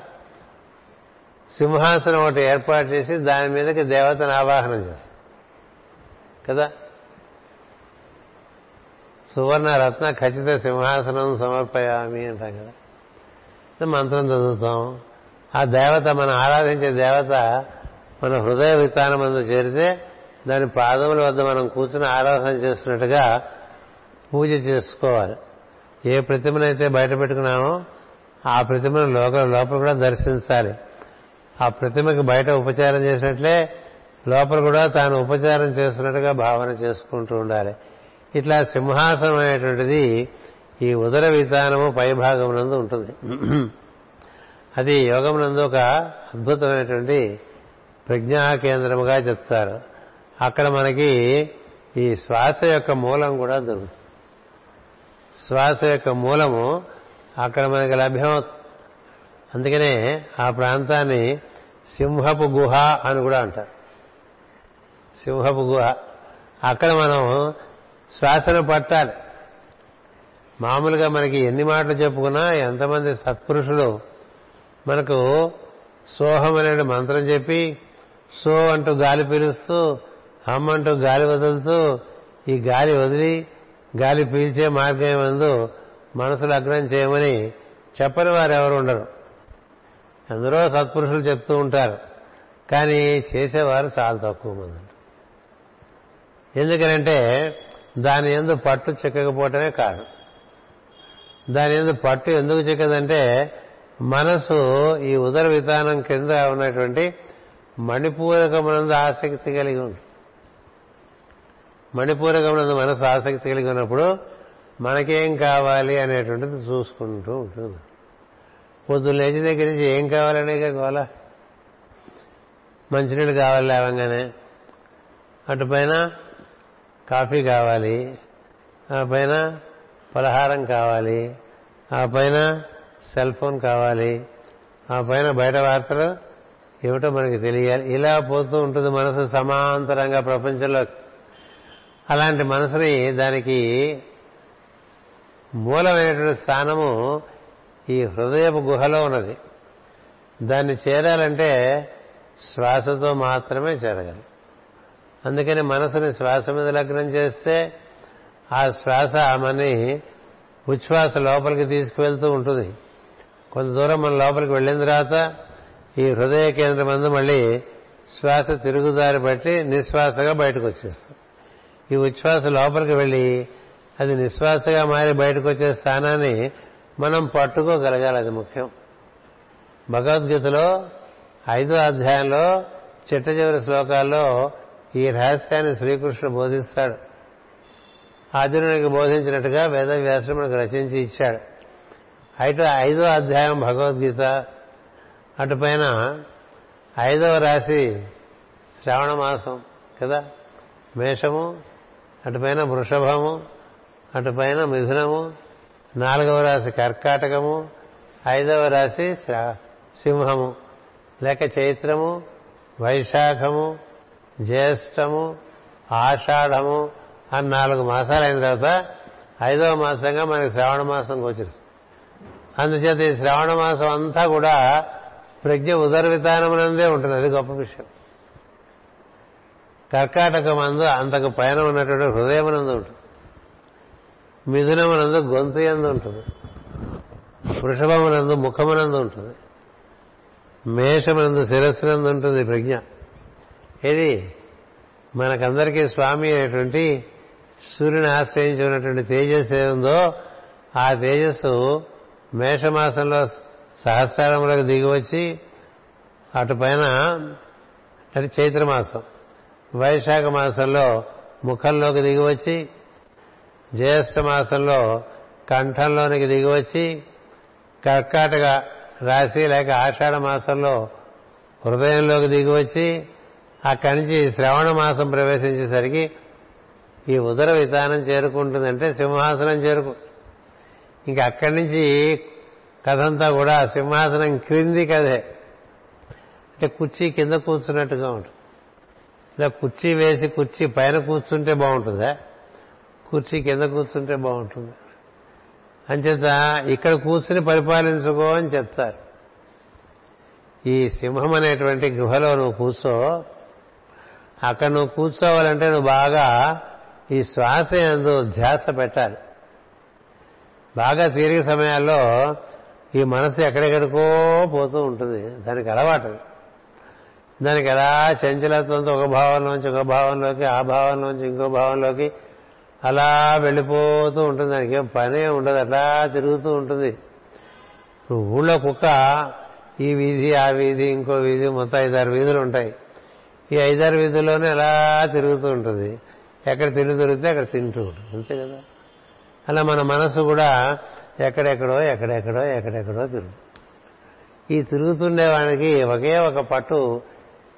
సింహాసనం ఒకటి ఏర్పాటు చేసి దాని మీదకి దేవతను ఆవాహనం చేస్తాం కదా? సువర్ణ రత్న ఖచ్చిత సింహాసనం సమర్పయామి అంటాం కదా. మంత్రం చదువుతాం. ఆ దేవత మనం ఆరాధించే దేవత మన హృదయ విత్తానం అందు చేరితే దాని పాదముల వద్ద మనం కూర్చుని ఆరాధన చేస్తున్నట్టుగా పూజ చేసుకోవాలి. ఏ ప్రతిమనైతే బయట పెట్టుకున్నామో ఆ ప్రతిమను లోక లోపల కూడా దర్శించాలి. ఆ ప్రతిమకి బయట ఉపచారం చేసినట్లే లోపల కూడా తాను ఉపచారం చేస్తున్నట్టుగా భావన చేసుకుంటూ ఉండాలి. ఇట్లా సింహాసనం అనేటువంటిది ఈ ఉదర విధానము పైభాగమునందు ఉంటుంది. అది యోగమునందు ఒక అద్భుతమైనటువంటి ప్రజ్ఞా కేంద్రముగా చెప్తారు. అక్కడ మనకి ఈ శ్వాస యొక్క మూలం కూడా దొరుకుతుంది. శ్వాస యొక్క మూలము అక్కడ మనకి లభ్యమవుతుంది. అందుకనే ఆ ప్రాంతాన్ని సింహపు గుహ అని కూడా అంటారు. సింహపు గుహ. అక్కడ మనం శ్వాసను పట్టాలి. మామూలుగా మనకి ఎన్ని మాటలు చెప్పుకున్నా ఎంతమంది సత్పురుషులు మనకు సోహం అనే మంత్రం చెప్పి సో అంటూ గాలి పీలుస్తూ హమ్ అంటూ గాలి వదులుతూ ఈ గాలి వదిలి గాలి పీల్చే మార్గం మందు మనసు లగ్నం చేయమని చెప్పని వారు ఎవరు ఉండరు. ఎందరో సత్పురుషులు చెప్తూ ఉంటారు. కానీ చేసేవారు చాలా తక్కువ మంది. ఎందుకనంటే దాని ఎందు పట్టు చిక్కకపోవటమే కారణం. దాని ఎందు పట్టు ఎందుకు చిక్కదంటే మనసు ఈ ఉదర విధానం కింద ఉన్నటువంటి మణిపూరకమునందు ఆసక్తి కలిగి ఉంటుంది మణిపూరకమునందు మనసు ఆసక్తి కలిగి ఉన్నప్పుడు మనకేం కావాలి అనేటువంటిది చూసుకుంటూ ఉంటుంది. పొద్దున్న లేచి దగ్గర నుంచి ఏం కావాలనే గోల. మంచినీళ్ళు కావాలి లేవంగానే. అటుపైన కాఫీ కావాలి ఆ పైన పలహారం కావాలి ఆ పైన సెల్ ఫోన్ కావాలి ఆ పైన బయట వార్తలు ఏమిటో మనకి తెలియాలి. ఇలా పోతూ ఉంటుంది మనసు సమాంతరంగా ప్రపంచంలో. అలాంటి మనసుని దానికి మూలమైనటువంటి స్థానము ఈ హృదయపు గుహలో ఉన్నది. దాన్ని చేరాలంటే శ్వాసతో మాత్రమే చేరగలం. అందుకని మనసుని శ్వాస మీద లగ్నం చేస్తే ఆ శ్వాస మని ఉచ్ఛ్వాస లోపలికి తీసుకువెళ్తూ ఉంటుంది. కొంత దూరం మన లోపలికి వెళ్ళిన తర్వాత ఈ హృదయ కేంద్రం అందు మళ్ళీ శ్వాస తిరుగుదారి బట్టి నిశ్వాసగా బయటకు వచ్చేస్తుంది ఈ ఉచ్ఛ్వాస లోపలికి వెళ్ళి అది నిశ్వాసగా మారి బయటకు వచ్చే స్థానాన్ని మనం పట్టుకోగలగాలి. అది ముఖ్యం. భగవద్గీతలో ఐదో అధ్యాయంలో చిట్ట చివరి శ్లోకాల్లో ఈ రహస్యాన్ని శ్రీకృష్ణుడు బోధిస్తాడు. అర్జునుడికి బోధించినట్టుగా వేదవ్యాసుడు మనకు రచించి ఇచ్చాడు. అయితే ఐదో అధ్యాయం భగవద్గీత అటుపైన ఐదవ రాశి శ్రావణ మాసం కదా? మేషము అటుపైన వృషభము అటుపైన మిథునము నాలుగవ రాశి కర్కాటకము ఐదవ రాశి సింహము లేక చైత్రము వైశాఖము జ్యేష్టము ఆషాఢము అని నాలుగు మాసాలు అయిన తర్వాత ఐదవ మాసంగా మనకి శ్రావణ మాసం గోచరిస్తుంది. అందుచేత ఈ శ్రావణ మాసం అంతా కూడా ప్రజ్ఞ ఉదర విధానమునందే ఉంటుంది. అది గొప్ప విషయం. కర్కాటక మందు అంతకు పైన ఉన్నటువంటి హృదయమునందు ఉంటుంది. మిథునమునందు గొంతు ఎందు ఉంటుంది. వృషభమునందు ముఖమునందు ఉంటుంది. మేషమునందు శిరస్సునందు ఉంటుంది ప్రజ్ఞ. ఏది? మనకందరికీ స్వామి అనేటువంటి సూర్యుని ఆశ్రయించి ఉన్నటువంటి తేజస్సు ఏముందో ఆ తేజస్సు మేషమాసంలో సహస్రంలోకి దిగివచ్చి అటుపైన అది చైత్రమాసం వైశాఖ మాసంలో ముఖంలోకి దిగివచ్చి జ్యేష్ఠ మాసంలో కంఠంలోనికి దిగివచ్చి కర్కాటక రాశి లేక ఆషాఢ మాసంలో హృదయంలోకి దిగివచ్చి అక్కడి నుంచి శ్రవణ మాసం ప్రవేశించేసరికి ఈ ఉదర విధానం చేరుకుంటుందంటే సింహాసనం చేరుకు. ఇంకా అక్కడి నుంచి కథంతా కూడా సింహాసనం క్రింది కథే. అంటే కుర్చీ కింద కూర్చున్నట్టుగా ఉంటుంది. ఇలా కుర్చీ వేసి కుర్చీ పైన కూర్చుంటే బాగుంటుందా? కుర్చీ కింద కూర్చుంటే బాగుంటుంది? అంచేత ఇక్కడ కూర్చుని పరిపాలించుకో అని చెప్తారు. ఈ సింహం అనేటువంటి గుహలో నువ్వు కూర్చో అక్కడ నువ్వు కూర్చోవాలంటే నువ్వు బాగా ఈ శ్వాస ఎందు ధ్యాస పెట్టాలి. బాగా తీరిక సమయాల్లో ఈ మనసు ఎక్కడెక్కడికో పోతూ ఉంటుంది. దానికి అలవాటు దానికి ఎలా చంచలత్వంతో ఒక భావంలోంచి ఒక భావంలోకి ఆ భావంలోంచి ఇంకో భావంలోకి అలా వెళ్ళిపోతూ ఉంటుంది. దానికి ఏం పనే ఉండదు. అట్లా తిరుగుతూ ఉంటుంది. ఊళ్ళో కుక్క ఈ వీధి ఆ వీధి ఇంకో వీధి మొత్తం ఐదారు వీధులు ఉంటాయి. ఈ ఐదారు వీధుల్లోనే అలా తిరుగుతూ ఉంటుంది. ఎక్కడ తిండి దొరికితే అక్కడ తింటూ ఉంటుంది. అంతే కదా? అలా మన మనసు కూడా ఎక్కడెక్కడో ఎక్కడెక్కడో ఎక్కడెక్కడో తిరుగు ఈ తిరుగుతుండే వానికి ఒకే ఒక పట్టు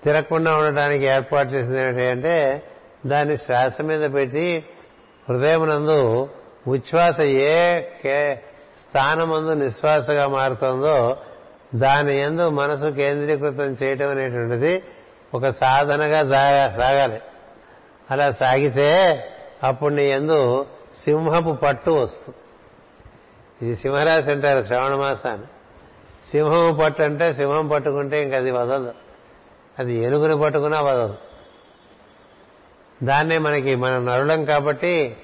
తిరగకుండా ఉండటానికి ఏర్పాటు చేసింది ఏంటంటే దాన్ని శ్వాస మీద పెట్టి హృదయమునందు ఉచ్ఛ్వాస ఏ కే స్థానమందు నిశ్వాసగా మారుతుందో దాని ఎందు మనసు కేంద్రీకృతం చేయటం అనేటువంటిది ఒక సాధనగా సాగాలి. అలా సాగితే అప్పుడు నీ ఎందు సింహపు పట్టు వస్తుంది ఇది సింహరాశి అంటారు శ్రవణ మాసాన్ని. సింహం పట్టు అంటే సింహం పట్టుకుంటే ఇంక అది వదలదు. అది ఏనుగుని పట్టుకున్నా వదలదు. దాన్నే మనకి మన నరుడం కాబట్టి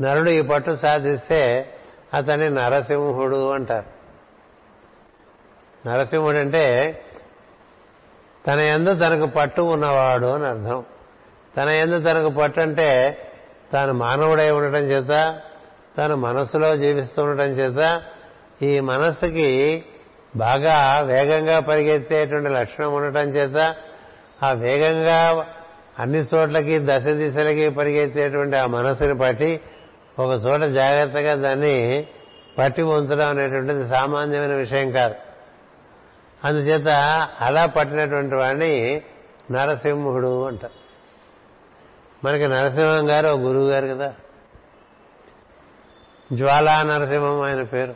నరుడు ఈ పట్టు సాధిస్తే అతన్ని నరసింహుడు అంటారు. నరసింహుడు అంటే తన ఎందు తనకు పట్టు ఉన్నవాడు అని అర్థం. తన ఎందు తనకు పట్టు అంటే తాను మానవుడై ఉండటం చేత తను మనస్సులో జీవిస్తూ ఉండటం చేత ఈ మనస్సుకి బాగా వేగంగా పరిగెత్తేటువంటి లక్షణం ఉండటం చేత ఆ వేగంగా అన్ని చోట్లకి దశ దిశలకి పరిగెత్తేటువంటి ఆ మనస్సుని పట్టి ఒక చోట జాగ్రత్తగా దాన్ని పట్టి ఉంచడం అనేటువంటిది సామాన్యమైన విషయం కాదు. అందుచేత అలా పట్టినటువంటి వాడిని నరసింహుడు అంటారు మనకి నరసింహం గారు ఒక గురువు గారు కదా. జ్వాలా నరసింహం ఆయన పేరు.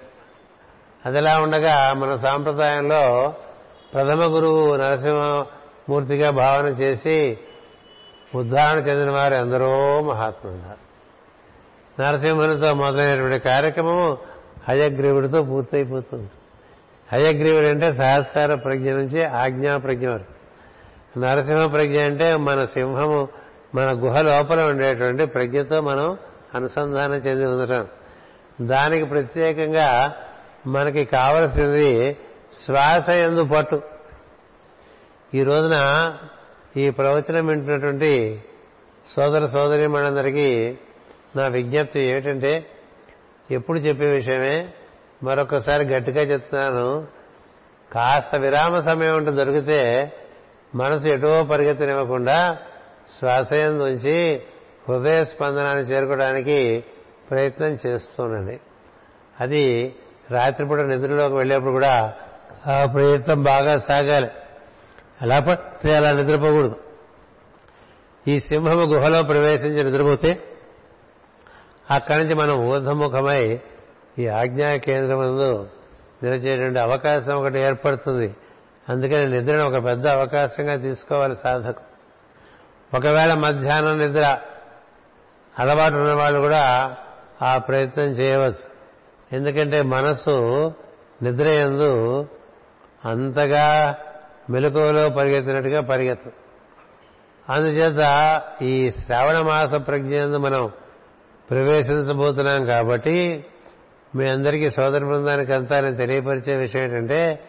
అదిలా ఉండగా మన సాంప్రదాయంలో ప్రథమ గురువు నరసింహమూర్తిగా భావన చేసి ఉద్ధారణ చెందిన వారు ఎందరో మహాత్ములు నరసింహునితో మొదలైనటువంటి కార్యక్రమం హయగ్రీవుడితో పూర్తయిపోతుంది. హయగ్రీవుడు అంటే సహస్ర ప్రజ్ఞ నుంచి ఆజ్ఞా ప్రజ్ఞ వరకు. నరసింహ ప్రజ్ఞ అంటే మన సింహము మన గుహ లోపల ఉండేటువంటి ప్రజ్ఞతో మనం అనుసంధానం చెంది ఉండటం దానికి ప్రత్యేకంగా మనకి కావలసింది శ్వాస ఎందు పట్టు. ఈ రోజున ఈ ప్రవచనం వింటున్నటువంటి సోదర సోదరి మనందరికీ నా విజ్ఞప్తి ఏమిటంటే ఎప్పుడు చెప్పే విషయమే మరొకసారి గట్టిగా చెప్తున్నాను. కాస్త విరామ సమయం ఉంటే దొరికితే మనసు ఎటో పరిగెత్తనివ్వకుండా శ్వాసయందు ఉంచి హృదయ స్పందనాన్ని చేరుకోవడానికి ప్రయత్నం చేస్తుండండి అది రాత్రిపూట నిద్రలోకి వెళ్ళేప్పుడు కూడా ఆ ప్రయత్నం బాగా సాగాలి. అలా పడితే అలా నిద్రపోకూడదు. ఈ సింహము గుహలో ప్రవేశించి నిద్రపోతే అక్కడి నుంచి మనం ఊర్ధముఖమై ఈ ఆజ్ఞా కేంద్రం ముందు నిలిచేటువంటి అవకాశం ఒకటి ఏర్పడుతుంది. అందుకని నిద్రను ఒక పెద్ద అవకాశంగా తీసుకోవాలి సాధకు ఒకవేళ మధ్యాహ్నం నిద్ర అలవాటు ఉన్న వాళ్ళు కూడా ఆ ప్రయత్నం చేయవచ్చు. ఎందుకంటే మనసు నిద్ర ఎందు అంతగా మెలకువలో పరిగెత్తినట్టుగా పరిగెత్తు. అందుచేత ఈ శ్రావణ మాస ప్రజ్ఞ మనం ప్రవేశించబోతున్నాం కాబట్టి మీ అందరికీ సోదర బృందానికి అంతా నేను తెలియపరిచే విషయం ఏంటంటే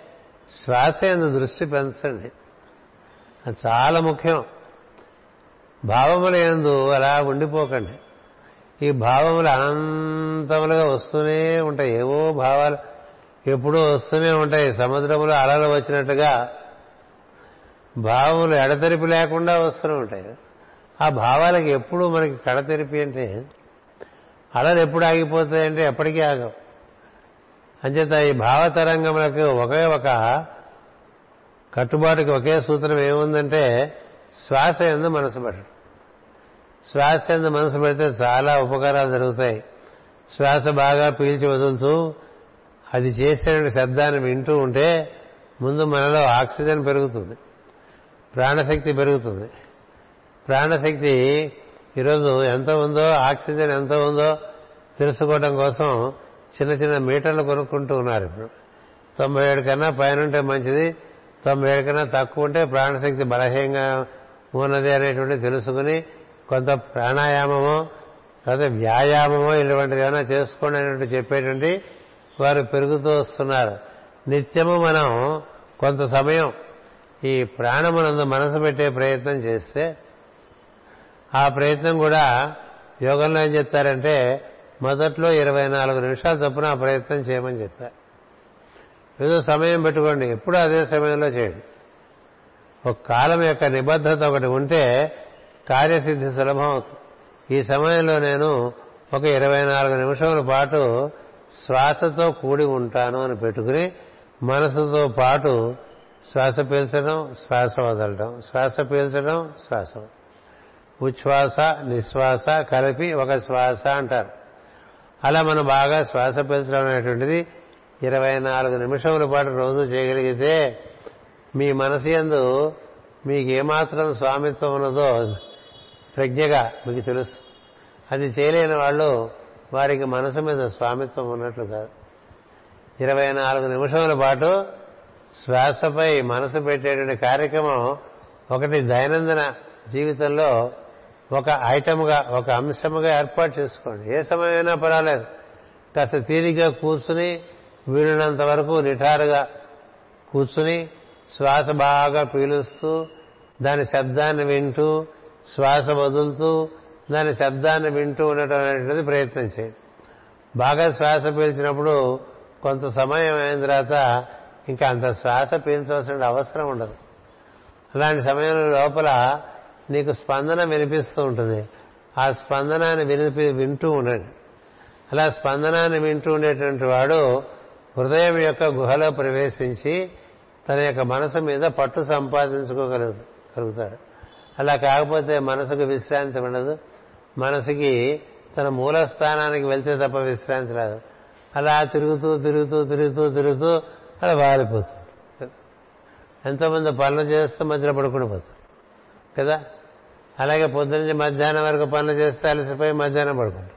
శ్వాస ఎందు దృష్టి పెంచండి. అది చాలా ముఖ్యం. భావముల ఎందు అలా ఉండిపోకండి. ఈ భావములు అనంతములుగా వస్తూనే ఉంటాయి. ఏవో భావాలు ఎప్పుడూ వస్తూనే ఉంటాయి. సముద్రంలో అలలు వచ్చినట్టుగా భావములు ఎడతెరిపి లేకుండా వస్తూనే ఉంటాయి. ఆ భావాలకి ఎప్పుడు మనకి కడతెరిపి అంటే అలలు ఎప్పుడు ఆగిపోతాయంటే ఎప్పటికీ ఆగవు. అంచేత ఈ భావతరంగములకు ఒకే ఒక కట్టుబాటుకి ఒకే సూత్రం ఏముందంటే శ్వాస ఎందు మనసు పెట్టడం శ్వాస ఎందు మనసు పెడితే చాలా ఉపకారాలు జరుగుతాయి. శ్వాస బాగా పీల్చి వదులుతూ అది చేసే శబ్దాన్ని వింటూ ఉంటే ముందు మనలో ఆక్సిజన్ పెరుగుతుంది. ప్రాణశక్తి పెరుగుతుంది. ప్రాణశక్తి ఈరోజు ఎంత ఉందో ఆక్సిజన్ ఎంత ఉందో తెలుసుకోవడం కోసం చిన్న చిన్న మీటర్లు కొనుక్కుంటూ ఉన్నారు ఇప్పుడు. తొంభై ఏడు కన్నా పైన ఉంటే మంచిది తొంభై ఏడు కన్నా తక్కువ ఉంటే ప్రాణశక్తి బలహీనంగా ఉన్నది అనేటువంటి తెలుసుకుని కొంత ప్రాణాయామమో లేదా వ్యాయామమో ఇటువంటిది ఏమైనా చేసుకోండి అనేటువంటి చెప్పేటువంటి వారు పెరుగుతూ వస్తున్నారు. నిత్యము మనం కొంత సమయం ఈ ప్రాణమునందు మనసు పెట్టే ప్రయత్నం చేస్తే ఆ ప్రయత్నం కూడా యోగంలో ఏం చెప్తారంటే మొదట్లో ఇరవై నాలుగు నిమిషాలు చొప్పున ఆ ప్రయత్నం చేయమని చెప్పారు ఏదో సమయం పెట్టుకోండి ఎప్పుడు అదే సమయంలో చేయండి. ఒక కాలం యొక్క నిబద్ధత ఒకటి ఉంటే కార్యసిద్ధి సులభం అవుతుంది. ఈ సమయంలో నేను ఒక ఇరవై నాలుగు నిమిషముల పాటు శ్వాసతో కూడి ఉంటాను అని పెట్టుకుని మనసుతో పాటు శ్వాస పీల్చడం శ్వాస వదలడం శ్వాస పీల్చడం శ్వాస ఉచ్ఛ్వాస నిశ్వాస కలిపి ఒక శ్వాస అంటారు. అలా మనం బాగా శ్వాస పీల్చడం అనేటువంటిది ఇరవై నాలుగు నిమిషముల పాటు రోజు చేయగలిగితే మీ మనసు ఎందు మీకు ఏమాత్రం స్వామిత్వం ఉన్నదో ప్రజ్ఞగా మీకు తెలుసు. అది చేయలేని వాళ్ళు వారికి మనసు మీద స్వామిత్వం ఉన్నట్లు కాదు. ఇరవై నాలుగు నిమిషముల పాటు శ్వాసపై మనసు పెట్టేటువంటి కార్యక్రమం ఒకటి దైనందిన జీవితంలో ఒక ఐటమ్గా ఒక అంశముగా ఏర్పాటు చేసుకోండి. ఏ సమయమైనా పర్వాలేదు. కాస్త తీరిగ్గా కూర్చుని వీలున్నంత వరకు నిఠారుగా కూర్చుని శ్వాస బాగా పీలుస్తూ దాని శబ్దాన్ని వింటూ శ్వాస వదులుతూ దాని శబ్దాన్ని వింటూ ఉండటం అనేటువంటిది ప్రయత్నం చేయండి. బాగా శ్వాస పీల్చినప్పుడు కొంత సమయం అయిన తర్వాత ఇంకా అంత శ్వాస పీల్చవలసిన అవసరం ఉండదు. అలాంటి సమయంలో లోపల నీకు స్పందన వినిపిస్తూ ఉంటుంది. ఆ స్పందనాన్ని వినిపి వింటూ ఉండండి. అలా స్పందనాన్ని వింటూ ఉండేటువంటి వాడు హృదయం యొక్క గుహలో ప్రవేశించి తన యొక్క మనసు మీద పట్టు సంపాదించుకోగలుగుతాడు కలుగుతాడు. అలా కాకపోతే మనసుకు విశ్రాంతి ఉండదు. మనసుకి తన మూల స్థానానికి వెళ్తే తప్ప విశ్రాంతి రాదు. అలా తిరుగుతూ తిరుగుతూ తిరుగుతూ తిరుగుతూ అలా వాలిపోతుంది. ఎంతోమంది పనులు చేస్తూ మధ్యలో పడుకుని పోతారు. కదా? అలాగే పొద్దునుంచి మధ్యాహ్నం వరకు పనులు చేస్తే అలసిపోయి మధ్యాహ్నం పడుకుంటాం.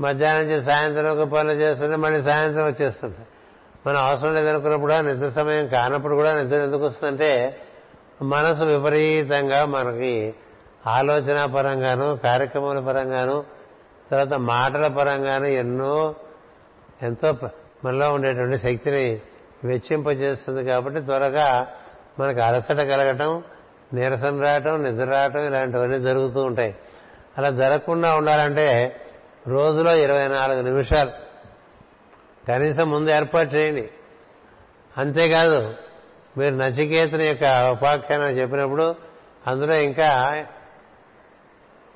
మధ్యాహ్నం నుంచి సాయంత్రం వరకు పనులు చేస్తుంటే మళ్ళీ సాయంత్రం వచ్చేస్తుంది. మనం అవసరం లేదనుకున్నప్పుడు నిద్ర సమయం కానప్పుడు కూడా నిద్ర ఎందుకు వస్తుందంటే మనసు విపరీతంగా మనకి ఆలోచన పరంగాను కార్యక్రమాల పరంగాను తర్వాత మాటల పరంగాను ఎన్నో ఎంతో మనలో ఉండేటువంటి శక్తిని వెచ్చింపజేస్తుంది కాబట్టి త్వరగా మనకు అలసట కలగటం నీరసం రావటం నిద్ర రావటం ఇలాంటివన్నీ జరుగుతూ ఉంటాయి. అలా జరగకుండా ఉండాలంటే రోజులో ఇరవై నాలుగు నిమిషాలు కనీసం ముందు ఏర్పాటు చేయండి. అంతేకాదు మీరు నచికేతన యొక్క ఉపాఖ్యానం చెప్పినప్పుడు అందులో ఇంకా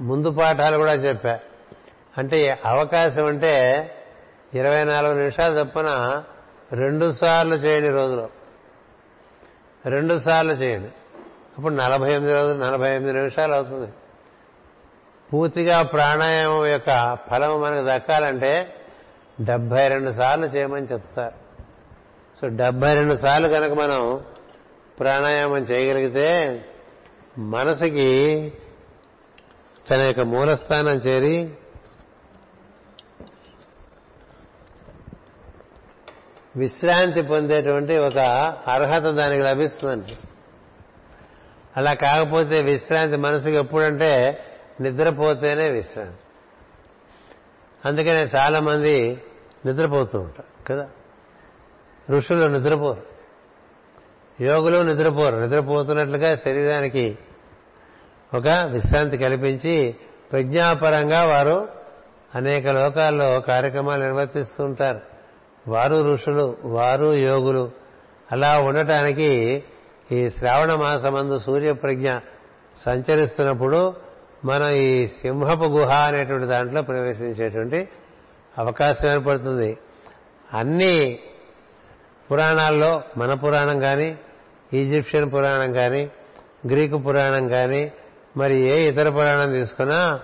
ముందు పాఠాలు కూడా చెప్పా. అంటే అవకాశం అంటే ఇరవై నాలుగు నిమిషాలు తప్పున రెండు సార్లు చేయండి రోజులో. రెండు సార్లు చేయండి. అప్పుడు నలభై ఎనిమిది రోజులు నలభై ఎనిమిది నిమిషాలు అవుతుంది. పూర్తిగా ప్రాణాయామం యొక్క ఫలం మనకు దక్కాలంటే డెబ్బై రెండు సార్లు చేయమని చెప్తారు. సో డెబ్బై రెండు సార్లు కనుక మనం ప్రాణాయామం చేయగలిగితే మనసుకి తన యొక్క మూలస్థానం చేరి విశ్రాంతి పొందేటువంటి ఒక అర్హత దానికి లభిస్తుందండి. అలా కాకపోతే విశ్రాంతి మనసుకి ఎప్పుడంటే నిద్రపోతేనే విశ్రాంతి. అందుకనే చాలా మంది నిద్రపోతూ ఉంటారు కదా? ఋషులు నిద్రపోరు. యోగులు నిద్రపోరు. నిద్రపోతున్నట్లుగా శరీరానికి ఒక విశ్రాంతి కల్పించి ప్రజ్ఞాపరంగా వారు అనేక లోకాల్లో కార్యక్రమాలు నిర్వర్తిస్తుంటారు వారు ఋషులు వారు యోగులు. అలా ఉండటానికి ఈ శ్రావణ మాసమందు సూర్యప్రజ్ఞ సంచరిస్తున్నప్పుడు మనం ఈ సింహపు గుహ అనేటువంటి దాంట్లో ప్రవేశించేటువంటి అవకాశం ఏర్పడుతుంది. అన్ని పురాణాల్లో మన పురాణం కానీ ఈజిప్షియన్ పురాణం కానీ గ్రీకు పురాణం కానీ మరి ఏ ఇతర పురాణం తీసుకున్నా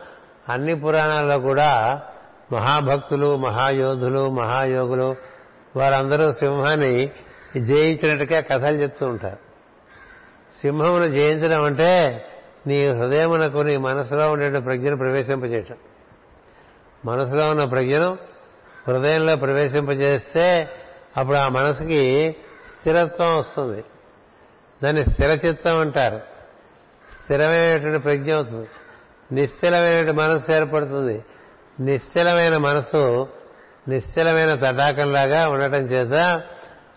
అన్ని పురాణాల్లో కూడా మహాభక్తులు మహాయోధులు మహాయోగులు వారందరూ సింహాన్ని జయించినట్టుగా కథలు చెప్తూ ఉంటారు. సింహమును జయించడం అంటే నీ హృదయమునకు నీ మనసులో ఉండే ప్రజ్ఞను ప్రవేశింపజేయటం. మనసులో ఉన్న ప్రజ్ఞను హృదయంలో ప్రవేశింపజేస్తే అప్పుడు ఆ మనసుకి స్థిరత్వం వస్తుంది. దాన్ని స్థిరచిత్తం అంటారు. స్థిరమైనటువంటి ప్రజ్ఞ అవుతుంది. నిశ్చలమైనటువంటి మనసు ఏర్పడుతుంది. నిశ్చలమైన మనసు నిశ్చలమైన తటాకంలాగా ఉండటం చేత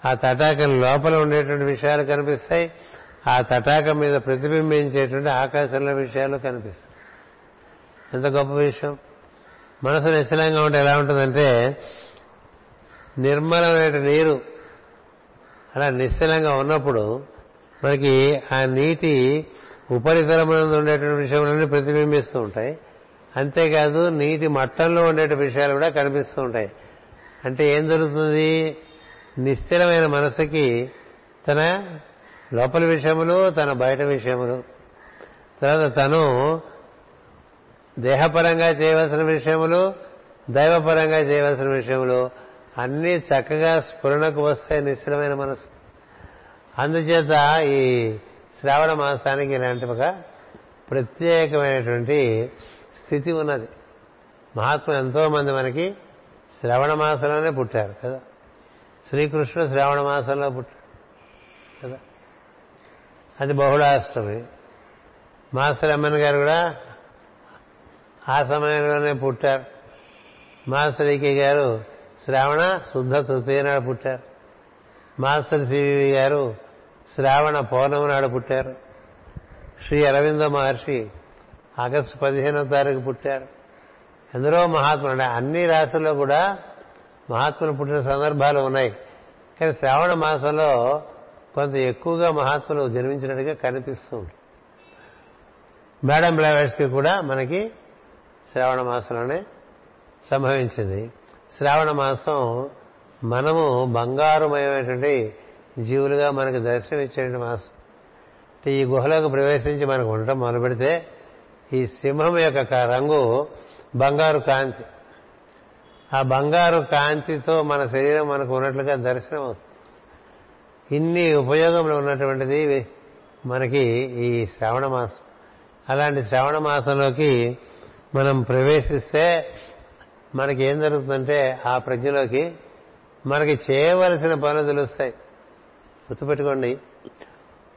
ఆ తటాకం లోపల ఉండేటువంటి విషయాలు కనిపిస్తాయి. ఆ తటాకం మీద ప్రతిబింబించేటువంటి ఆకాశంలో విషయాలు కనిపిస్తాయి. ఎంత గొప్ప విషయం. మనసు నిశ్చలంగా ఉంటే ఎలా ఉంటుందంటే నిర్మలమైన నీరు అలా నిశ్చలంగా ఉన్నప్పుడు మనకి ఆ నీటి ఉపరితలమునందు ఉండేటువంటి విషయాలన్నీ ప్రతిబింబిస్తూ ఉంటాయి. అంతేకాదు నీటి మట్టంలో ఉండే విషయాలు కూడా కనిపిస్తూ ఉంటాయి. అంటే ఏం జరుగుతుంది? నిశ్చలమైన మనసుకి తన లోపల విషయములు తన బయట విషయములు. తర్వాత తను దేహపరంగా చేయవలసిన విషయములు దైవపరంగా చేయవలసిన విషయములు అన్నీ చక్కగా స్ఫురణకు వస్తాయి నిశ్చలమైన మనసు. అందుచేత ఈ శ్రావణ మాసానికి ఇలాంటి ఒక ప్రత్యేకమైనటువంటి స్థితి ఉన్నది. మహాత్ములు ఎంతో మంది మనకి శ్రవణ మాసంలోనే పుట్టారు కదా. శ్రీకృష్ణుడు శ్రావణ మాసంలో పుట్టాడు కదా. అది బహుళాష్టమి మాస్టర్ అమ్మన్ గారు కూడా ఆ సమయంలోనే పుట్టారు. మాస్టర్ ఈకే గారు శ్రావణ శుద్ధ తృతీయ నాడు పుట్టారు. మాస్టర్ సివివి గారు శ్రావణ పౌర్ణమి నాడు పుట్టారు. శ్రీ అరవింద మహర్షి ఆగస్టు పదిహేనో తారీఖు పుట్టారు. ఎందరో మహాత్ములు అన్ని రాశుల్లో కూడా మహాత్ములు పుట్టిన సందర్భాలు ఉన్నాయి. కానీ శ్రావణ మాసంలో కొంత ఎక్కువగా మహాత్ములు జన్మించినట్టుగా కనిపిస్తూ ఉంటారు మేడం బ్లావెట్స్కి కూడా మనకి శ్రావణ మాసంలోనే సంభవించింది. శ్రావణ మాసం మనము బంగారుమయమైనటువంటి జీవులుగా మనకు దర్శనమిచ్చేటువంటి మాసం. ఈ గుహలోకి ప్రవేశించి మనకు ఉండటం మొదలుపెడితే ఈ సింహం యొక్క రంగు బంగారు కాంతి. ఆ బంగారు కాంతితో మన శరీరం మనకు ఉన్నట్లుగా దర్శనం అవుతుంది ఇన్ని ఉపయోగములు ఉన్నటువంటిది మనకి ఈ శ్రావణ మాసం. అలాంటి శ్రావణ మాసంలోకి మనం ప్రవేశిస్తే మనకి ఏం జరుగుతుందంటే ఆ ప్రజ్ఞలోకి మనకి చేయవలసిన పనులు తెలుస్తాయి గుర్తుపెట్టుకోండి.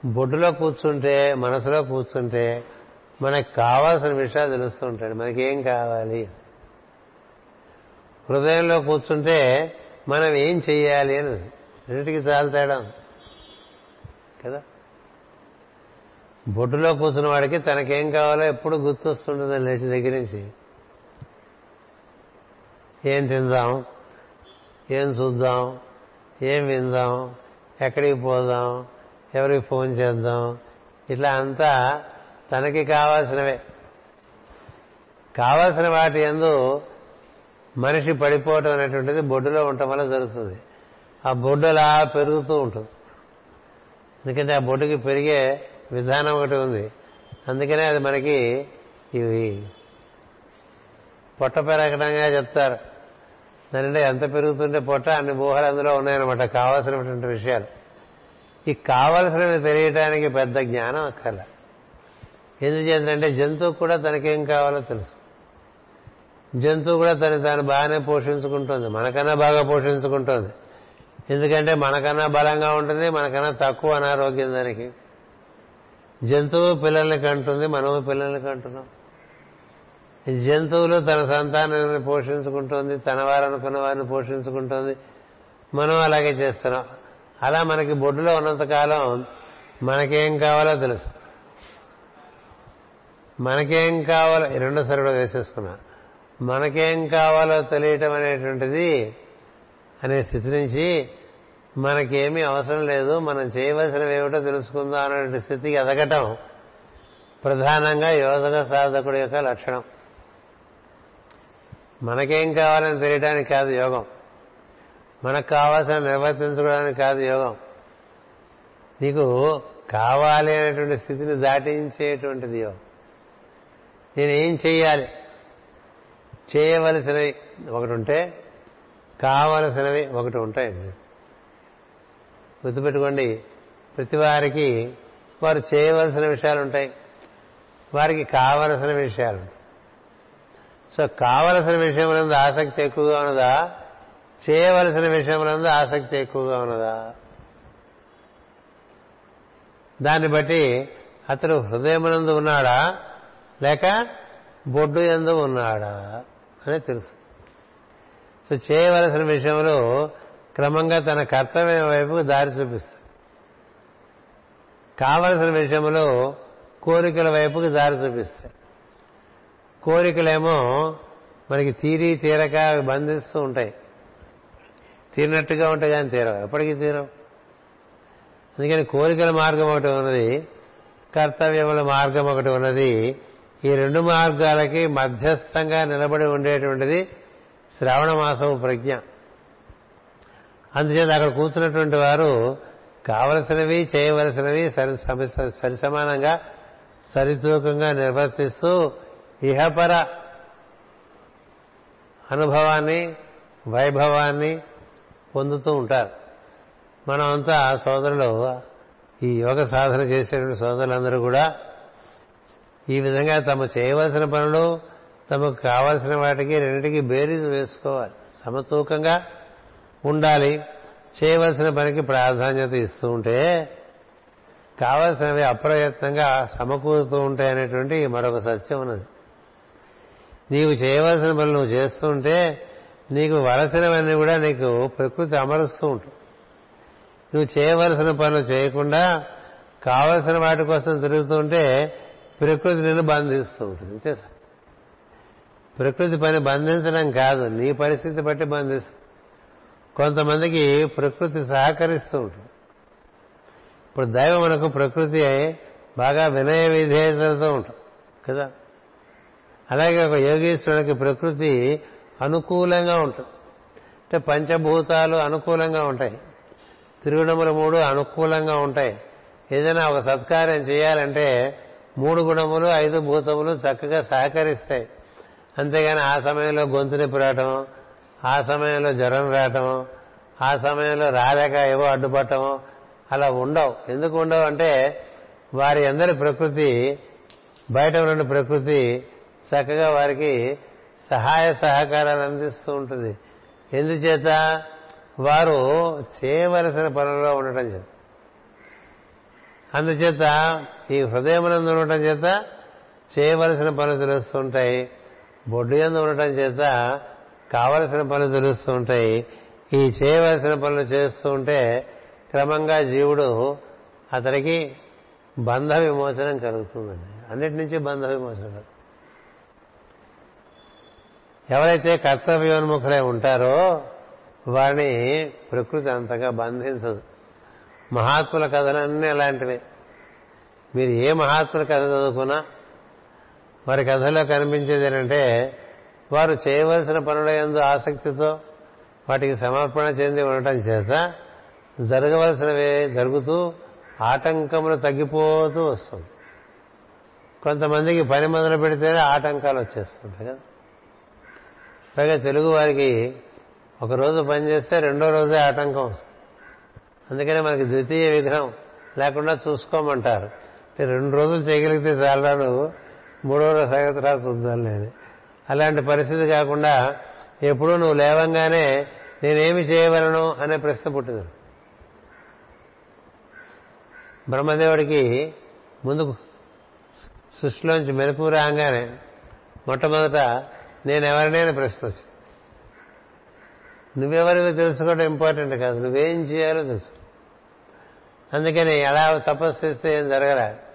బొడ్డులో కూర్చుంటే మనసులో కూర్చుంటే మనకు కావాల్సిన విషయాలు తెలుస్తూ ఉంటాయి. మనకి ఏం కావాలి? హృదయంలో కూర్చుంటే మనం ఏం చేయాలి అని. రెండింటికి చాలా తేడా కదా? బొడ్డులో కూర్చున్న వాడికి తనకేం కావాలో ఎప్పుడు గుర్తొస్తుంటుంది లేచి దగ్గర నుంచి. ఏం తిందాం? ఏం చూద్దాం? ఏం విందాం? ఎక్కడికి పోదాం? ఎవరికి ఫోన్ చేద్దాం? ఇట్లా అంతా తనకి కావాల్సినవే. కావాల్సిన వాటి ఎందు మనిషి పడిపోవటం అనేటువంటిది బొడ్డులో ఉండటం వల్ల జరుగుతుంది. ఆ బొడ్డు అలా పెరుగుతూ ఉంటుంది. ఎందుకంటే ఆ బొడ్డుకి పెరిగే విధానం ఒకటి ఉంది. అందుకనే అది మనకి ఇవి పొట్ట పెరగడంగా చెప్తారు. దానింటే ఎంత పెరుగుతుంటే పొట్ట అన్ని ఊహలు అందులో ఉన్నాయన్నమాట కావాల్సినటువంటి విషయాలు. ఈ కావలసినవి తెలియటానికి పెద్ద జ్ఞానం అక్కర్ల. ఎందుచేతంటే జంతువు కూడా తనకేం కావాలో తెలుసు. జంతువు కూడా తను తాను బాగానే పోషించుకుంటుంది. మనకన్నా బాగా పోషించుకుంటుంది. ఎందుకంటే మనకన్నా బలంగా ఉంటుంది మనకన్నా తక్కువ అనారోగ్యం దానికి. జంతువు పిల్లల్ని కంటుంది మనము పిల్లల్ని కంటున్నాం. జంతువులు తన సంతానాన్ని పోషించుకుంటుంది తన వారనుకున్న వారిని పోషించుకుంటుంది. మనం అలాగే చేస్తున్నాం. అలా మనకి బొడ్డులో ఉన్నంతకాలం మనకేం కావాలో తెలుసు. మనకేం కావాలో రెండోసారి కూడా వేసేసుకున్నా. మనకేం కావాలో తెలియటం అనేటువంటిది అనే స్థితి నుంచి మనకేమీ అవసరం లేదు మనం చేయవలసినవి ఏమిటో తెలుసుకుందాం అనే స్థితికి ఎదగటం ప్రధానంగా యోగ సాధకుడి యొక్క లక్షణం. మనకేం కావాలని తెలియడానికి కాదు యోగం. మనకు కావాల్సిన నిర్వర్తించుకోవడానికి కాదు యోగం. నీకు కావాలి అనేటువంటి స్థితిని దాటించేటువంటిది యోగం. నేనేం చేయాలి చేయవలసినవి ఒకటి ఉంటే కావలసినవి ఒకటి ఉంటాయండి గుర్తుపెట్టుకోండి ప్రతి వారికి వారు చేయవలసిన విషయాలు ఉంటాయి. వారికి కావలసిన విషయాలు సో కావలసిన విషయములందు ఆసక్తి ఎక్కువగా ఉన్నదా? చేయవలసిన విషయములందు ఆసక్తి ఎక్కువగా ఉన్నదా? దాన్ని బట్టి అతడు హృదయమునందు ఉన్నాడా? లేక బొడ్డు ఎందు ఉన్నాడా? అని తెలుసు సో చేయవలసిన విషయంలో క్రమంగా తన కర్తవ్యం వైపుకు దారి చూపిస్తాడు కావలసిన విషయంలో కోరికల వైపుకి దారి చూపిస్తాడు కోరికలేమో మనకి తీరి తీరక బంధిస్తూ ఉంటాయి. తీరినట్టుగా ఉంటాయి కానీ తీరవు. ఎప్పటికీ తీరవు. అందుకని కోరికల మార్గం ఒకటి ఉన్నది కర్తవ్యముల మార్గం ఒకటి ఉన్నది. ఈ రెండు మార్గాలకి మధ్యస్థంగా నిలబడి ఉండేటువంటిది శ్రావణ మాసం ప్రజ్ఞ. అందుచేత అక్కడ కూర్చున్నటువంటి వారు కావలసినవి చేయవలసినవి సరి సరి సమానంగా సరితూకంగా నిర్వర్తిస్తూ ఇహపర అనుభవాన్ని వైభవాన్ని పొందుతూ ఉంటారు. మనం అంతా సోదరులు ఈ యోగ సాధన చేసేటువంటి సోదరులందరూ కూడా ఈ విధంగా తమ చేయవలసిన పనులు తమకు కావలసిన వాటికి రెండింటికి బేరీజు వేసుకోవాలి. సమతూకంగా ఉండాలి. చేయవలసిన పనికి ప్రాధాన్యత ఇస్తూ ఉంటే కావలసినవి అప్రయత్నంగా సమకూరుతూ ఉంటాయి అనేటువంటి మరొక సత్యం ఉన్నది. నీవు చేయవలసిన పనులు నువ్వు చేస్తూ ఉంటే నీకు వలసినవన్నీ కూడా నీకు ప్రకృతి అమరుస్తూ ఉంటుంది. నువ్వు చేయవలసిన పనులు చేయకుండా కావలసిన వాటి కోసం తిరుగుతుంటే ప్రకృతి నిన్ను బంధిస్తూ ఉంటుంది. అంతే సార్. ప్రకృతి పని బంధించడం కాదు. నీ పరిస్థితి బట్టి బంధిస్తుంది కొంతమందికి ప్రకృతి సహకరిస్తూ ఉంటుంది. ఇప్పుడు దైవం మనకు ప్రకృతి బాగా వినయ విధేయతలతో ఉంటుంది. కదా? అలాగే ఒక యోగేశ్వరుడికి ప్రకృతి అనుకూలంగా ఉంటుంది. అంటే పంచభూతాలు అనుకూలంగా ఉంటాయి. త్రిగుణములు మూడు అనుకూలంగా ఉంటాయి. ఏదైనా ఒక సత్కార్యం చేయాలంటే మూడు గుణములు ఐదు భూతములు చక్కగా సహకరిస్తాయి. అంతేగాని ఆ సమయంలో గొంతు నొప్పి రావటం ఆ సమయంలో జ్వరం రావటం ఆ సమయంలో రాలేక ఏవో అడ్డుపడటం అలా ఉండవు. ఎందుకు ఉండవు అంటే వారి అందరి ప్రకృతి బయట ఉన్న ప్రకృతి చక్కగా వారికి సహాయ సహకారాలు అందిస్తూ ఉంటుంది. ఎందుచేత? వారు చేయవలసిన పనుల్లో ఉండటం చేత. అందుచేత ఈ హృదయమునందు ఉండటం చేత చేయవలసిన పనులు తెలుస్తుంటాయి. బొడ్డు ఎందు ఉండటం చేత కావలసిన పనులు తెలుస్తూ ఉంటాయి. ఈ చేయవలసిన పనులు చేస్తూ ఉంటే క్రమంగా జీవుడు అతనికి బంధ విమోచనం కలుగుతుందండి. అన్నిటి నుంచి బంధ విమోచనం ఎవరైతే కర్తవ్యోన్ముఖులై ఉంటారో వారిని ప్రకృతి అంతగా బంధించదు. మహాత్ముల కథలన్నీ అలాంటివి. మీరు ఏ మహాత్ముల కథ చదువుకున్నా వారి కథలో కనిపించేది ఏంటంటే వారు చేయవలసిన పనుల ఎందు ఆసక్తితో వాటికి సమర్పణ చెంది ఉండటం చేత జరగవలసినవే జరుగుతూ ఆటంకములు తగ్గిపోతూ వస్తుంది. కొంతమందికి పని మొదలు పెడితేనే ఆటంకాలు వచ్చేస్తుంటాయి కదా. పైగా తెలుగు వారికి ఒక రోజు పని చేస్తే రెండో రోజే ఆటంకం వస్తుంది. అందుకనే మనకి ద్వితీయ విగ్రహం లేకుండా చూసుకోమంటారు. రెండు రోజులు చేయగలిగితే చాలాను మూడో సంగతి రాసి చూద్దాం లేదు అలాంటి పరిస్థితి కాకుండా ఎప్పుడూ నువ్వు లేవంగానే నేనేమి చేయవలను అనే ప్రశ్న పుట్టింది. బ్రహ్మదేవుడికి ముందు సృష్టిలోంచి మెరుపు రాగానే మొట్టమొదట నేనెవరినైనా ప్రశ్న వచ్చింది. నువ్వెవరివో తెలుసుకోవడం ఇంపార్టెంట్ కాదు. నువ్వేం చేయాలో తెలుసు అందుకని ఎలా తపస్సు చేస్తే ఏం జరగలేదు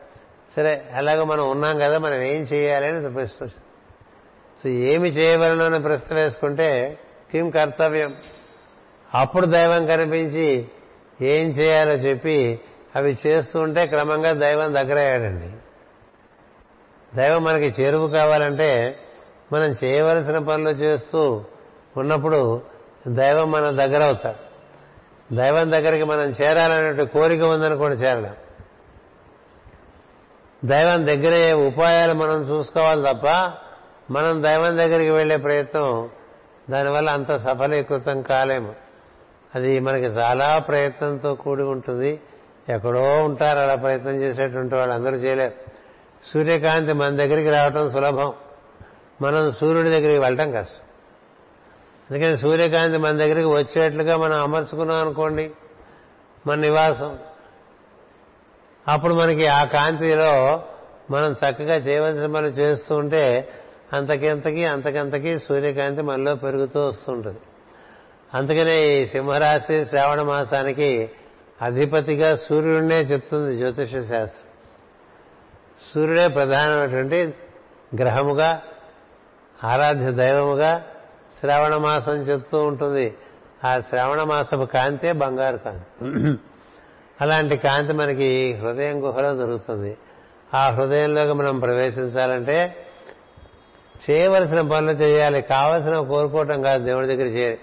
సరే అలాగే మనం ఉన్నాం కదా మనం ఏం చేయాలి అని ప్రశ్న వచ్చింది. సో ఏమి చేయవలను అని ప్రశ్న వేసుకుంటే కిం కర్తవ్యం? అప్పుడు దైవం కనిపించి ఏం చేయాలో చెప్పి అవి చేస్తూ ఉంటే క్రమంగా దైవం దగ్గరయ్యాడండి. దైవం మనకి చేరువు కావాలంటే మనం చేయవలసిన పనులు చేస్తూ ఉన్నప్పుడు దైవం మన దగ్గర అవుతాడు. దైవం దగ్గరికి మనం చేరాలనే కోరిక ఉందనుకోండి చేరలేం దైవం దగ్గరే ఉపాయాలు మనం చూసుకోవాలి తప్ప మనం దైవం దగ్గరికి వెళ్ళే ప్రయత్నం దానివల్ల అంత సఫలీకృతం కాలేము. అది మనకి చాలా ప్రయత్నంతో కూడి ఉంటుంది. ఎక్కడో ఉంటారు అలా ప్రయత్నం చేసేటువంటి వాళ్ళు అందరూ చేయలేరు. సూర్యకాంతి మన దగ్గరికి రావటం సులభం. మనం సూర్యుడి దగ్గరికి వెళ్ళటం కష్టం. అందుకని సూర్యకాంతి మన దగ్గరికి వచ్చేట్లుగా మనం అమర్చుకున్నాం అనుకోండి మన నివాసం. అప్పుడు మనకి ఆ కాంతిలో మనం చక్కగా చేయవలసిన మనం చేస్తూ ఉంటే అంతకింతకి అంతకంతకి సూర్యకాంతి మనలో పెరుగుతూ వస్తుంటుంది. అందుకనే ఈ సింహరాశి శ్రావణ మాసానికి అధిపతిగా సూర్యుడినే చెప్తుంది జ్యోతిష శాస్త్రం. సూర్యుడే ప్రధానమైనటువంటి గ్రహముగా ఆరాధ్య దైవముగా శ్రావణ మాసం చెప్తూ ఉంటుంది. ఆ శ్రావణ మాసపు కాంతే బంగారు కాంతి. అలాంటి కాంతి మనకి హృదయం గుహలో దొరుకుతుంది. ఆ హృదయంలోకి మనం ప్రవేశించాలంటే చేయవలసిన పనులు చేయాలి. కావలసిన కోరుకోవటం కాదు దేవుడి దగ్గర చేయాలి.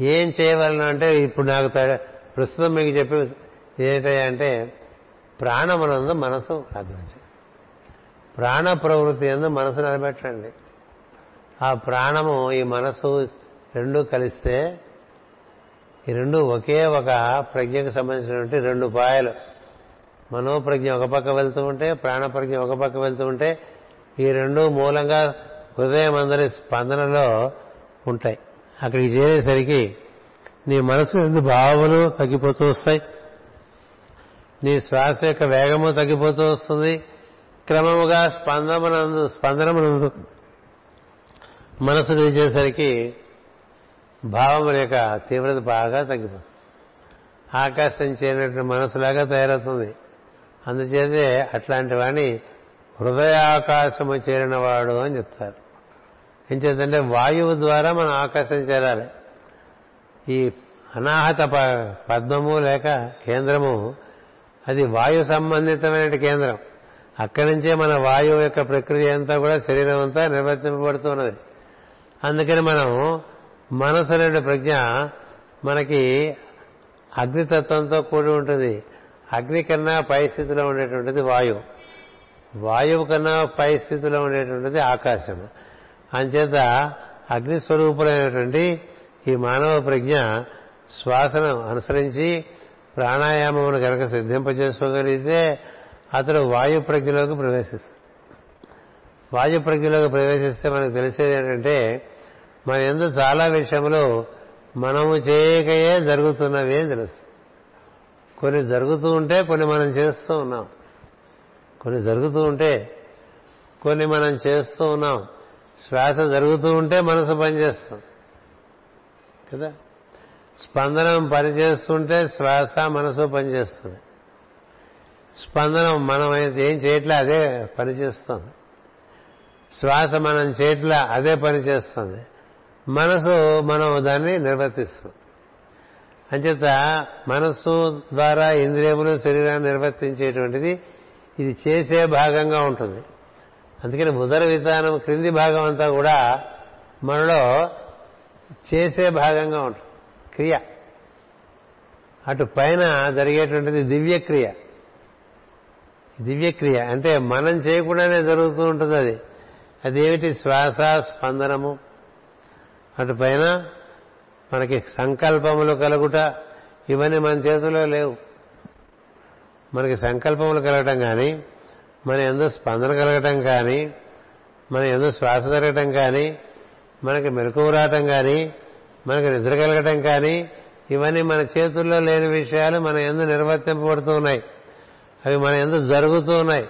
ఏం చేయవలను అంటే ఇప్పుడు నాకు ప్రస్తుతం మీకు చెప్పి ఏంటంటే ప్రాణమునందు మనసు లగ్నం ప్రాణ ప్రవృత్తి ఎందు మనసు నిలబెట్టండి. ఆ ప్రాణము ఈ మనసు రెండు కలిస్తే ఈ రెండు ఒకే ఒక ప్రజ్ఞకు సంబంధించినటువంటి రెండు పాయలు. మనోప్రజ్ఞ ఒక పక్క వెళ్తూ ఉంటే ప్రాణప్రజ్ఞ ఒక పక్క వెళ్తూ ఉంటే ఈ రెండు మూలంగా హృదయం అందరి స్పందనలో ఉంటాయి. అక్కడికి చేరేసరికి నీ మనసు ఎందు భావములు తగ్గిపోతూ వస్తాయి? నీ శ్వాస యొక్క వేగము తగ్గిపోతూ వస్తుంది. క్రమముగా స్పందమునందు స్పందనమునందు మనసు నిలిచేసరికి భావముల యొక్క తీవ్రత బాగా తగ్గిపోతుంది ఆకాశం చేరినటువంటి మనసులాగా తయారవుతుంది. అందుచేతే అట్లాంటి వాడిని హృదయాకాశము చేరినవాడు అని చెప్తారు. ఏం చేద్దంటే వాయువు ద్వారా మనం ఆకాశం చేరాలి. ఈ అనాహత పద్మము లేక కేంద్రము అది వాయు సంబంధితమైన కేంద్రం. అక్కడి నుంచే మన వాయువు యొక్క ప్రక్రియ అంతా కూడా శరీరం అంతా నిర్వర్తింపబడుతున్నది. అందుకని మనం మనసు అనే ప్రజ్ఞ మనకి అగ్నితత్వంతో కూడి ఉంటుంది. అగ్ని కన్నా పై స్థితిలో ఉండేటువంటిది వాయువు. వాయువు కన్నా పై స్థితిలో ఉండేటువంటిది ఆకాశం. అంచేత అగ్ని స్వరూపులైనటువంటి ఈ మానవ ప్రజ్ఞ శ్వాసను అనుసరించి ప్రాణాయామమును కనుక సిద్ధింపజేసుకోగలిగితే అతడు వాయు ప్రజ్ఞలోకి ప్రవేశిస్తాడు. వాయు ప్రజ్ఞలోకి ప్రవేశిస్తే మనకు తెలిసేది ఏంటంటే మన ఎందు చాలా విషయంలో మనము చేయకయే జరుగుతున్నవి అని తెలుసు. కొన్ని జరుగుతూ ఉంటే కొన్ని మనం చేస్తూ ఉన్నాం. కొన్ని జరుగుతూ ఉంటే కొన్ని మనం చేస్తూ ఉన్నాం. శ్వాస జరుగుతూ ఉంటే మనసు పనిచేస్తాం కదా? స్పందనం పనిచేస్తుంటే శ్వాస మనసు పనిచేస్తుంది. స్పందనం మనం ఏం చేయట్లే అదే పనిచేస్తుంది. శ్వాస మనం చేయట్లా అదే పనిచేస్తుంది. మనసు మనం దాన్ని నిర్వర్తిస్తుంది అంచేత మనస్సు ద్వారా ఇంద్రియములు శరీరాన్ని నిర్వర్తించేటువంటిది ఇది చేసే భాగంగా ఉంటుంది. అందుకని ఉదర విధానం క్రింది భాగం అంతా కూడా మనలో చేసే భాగంగా ఉంటుంది. క్రియ. అటు పైన జరిగేటువంటిది దివ్యక్రియ. దివ్యక్రియ అంటే మనం చేయకుండానే జరుగుతూ ఉంటుంది అది. అదేమిటి? శ్వాస స్పందనము. అటు పైన మనకి సంకల్పములు కలుగుట ఇవన్నీ మన చేతిలో లేవు. మనకి సంకల్పములు కలగటం కానీ మన ఎందు స్పందన కలగటం కానీ మన ఎందు శ్వాస జరగటం కానీ మనకి మెలకువ రావటం కానీ మనకి నిద్ర కలగటం కానీ ఇవన్నీ మన చేతుల్లో లేని విషయాలు మన ఎందు నిర్వర్తింపబడుతూ ఉన్నాయి. అవి మన ఎందు జరుగుతూ ఉన్నాయి.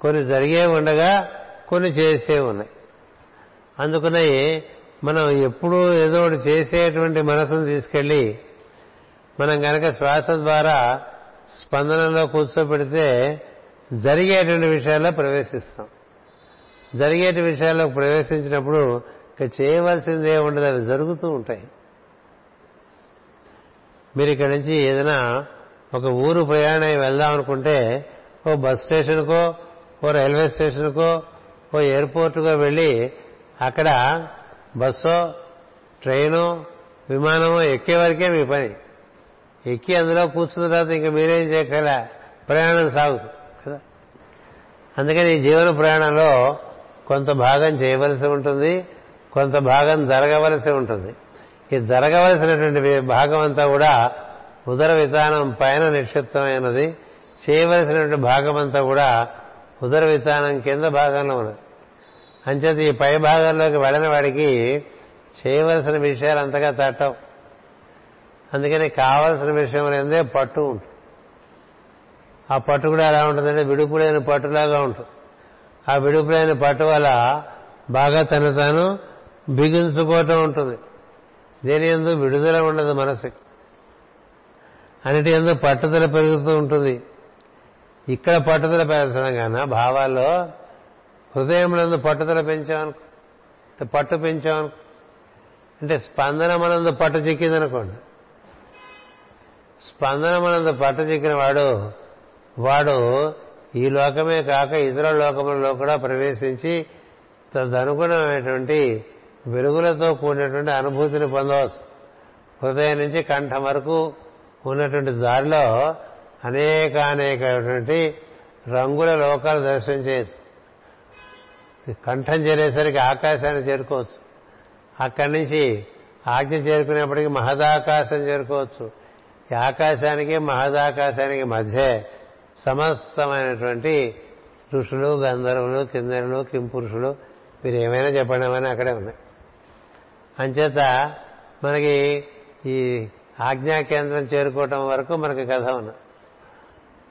కొన్ని జరిగే ఉండగా కొన్ని చేసే ఉన్నాయి. అందుకునే మనం ఎప్పుడూ ఏదో ఒకటి చేసేటువంటి మనసును తీసుకెళ్ళి మనం కనుక శ్వాస ద్వారా స్పందనలో కూర్చోబెడితే జరిగేటువంటి విషయాల్లో ప్రవేశిస్తాం. జరిగేటి విషయాల్లో ప్రవేశించినప్పుడు ఇక చేయవలసిందే ఉండదు అవి జరుగుతూ ఉంటాయి. మీరు ఇక్కడి నుంచి ఏదైనా ఒక ఊరు ప్రయాణం వెళ్దాం అనుకుంటే ఓ బస్ స్టేషన్కో ఓ రైల్వే స్టేషన్కో ఓ ఎయిర్పోర్ట్కో వెళ్ళి అక్కడ బస్సో ట్రైను విమానమో ఎక్కే వరకే మీ పని. ఎక్కి అందులో కూర్చున్న తర్వాత ఇంకా మీరేం చేయగల ప్రయాణం సాగు కదా? అందుకని ఈ జీవన ప్రయాణంలో కొంత భాగం చేయవలసి ఉంటుంది కొంత భాగం జరగవలసి ఉంటుంది. ఈ జరగవలసినటువంటి భాగం అంతా కూడా ఉదర విధానం పైన నిక్షిప్తమైనది చేయవలసినటువంటి భాగం అంతా కూడా ఉదర విధానం కింద భాగంలో ఉన్నది. అంచేత ఈ పై భాగంలోకి వెళ్ళిన వాడికి చేయవలసిన విషయాలు అంతగా తట్టవు. అందుకని కావలసిన విషయం అనేదే పట్టు ఉంటుంది ఆ పట్టు కూడా ఎలా ఉంటుందంటే విడుపులైన పట్టులాగా ఉంటుంది ఆ విడుపులైన పట్టు వల్ల బాగా తను తాను బిగించుకోవటం ఉంటుంది. దేని ఎందు? విడుదల ఉండదు మనసు. అన్నిటి ఎందు పట్టుదల పెరుగుతూ ఉంటుంది. ఇక్కడ పట్టుదల పెరగడం కన్నా భావాల్లో హృదయంలో పట్టుదల పెంచామనుకో అంటే పట్టు పెంచామనుకో అంటే స్పందన మనందు పట్టు చిక్కిందనుకోండి. స్పందన మనందు పట్టు చిక్కిన వాడు వాడు ఈ లోకమే కాక ఇతర లోకములలో కూడా ప్రవేశించి తదనుగుణమైనటువంటి వెలుగులతో కూడినటువంటి అనుభూతిని పొందవచ్చు. హృదయం నుంచి కంఠం వరకు ఉన్నటువంటి దారిలో అనేక అనేకటువంటి రంగుల లోకాలు దర్శనం చేయొచ్చు. కంఠం చేరేసరికి ఆకాశాన్ని చేరుకోవచ్చు. అక్కడి నుంచి ఆజ్ఞ చేరుకునేప్పటికీ మహదాకాశం చేరుకోవచ్చు. ఈ ఆకాశానికి మహదాకాశానికి మధ్య సమస్తమైనటువంటి ఋషులు గంధర్వులు కిందరులు కింపురుషులు మీరు ఏమైనా చెప్పండి ఏమైనా అక్కడే ఉన్నాయి. అంచేత మనకి ఈ ఆజ్ఞా కేంద్రం చేరుకోవటం వరకు మనకి కథ ఉన్నది.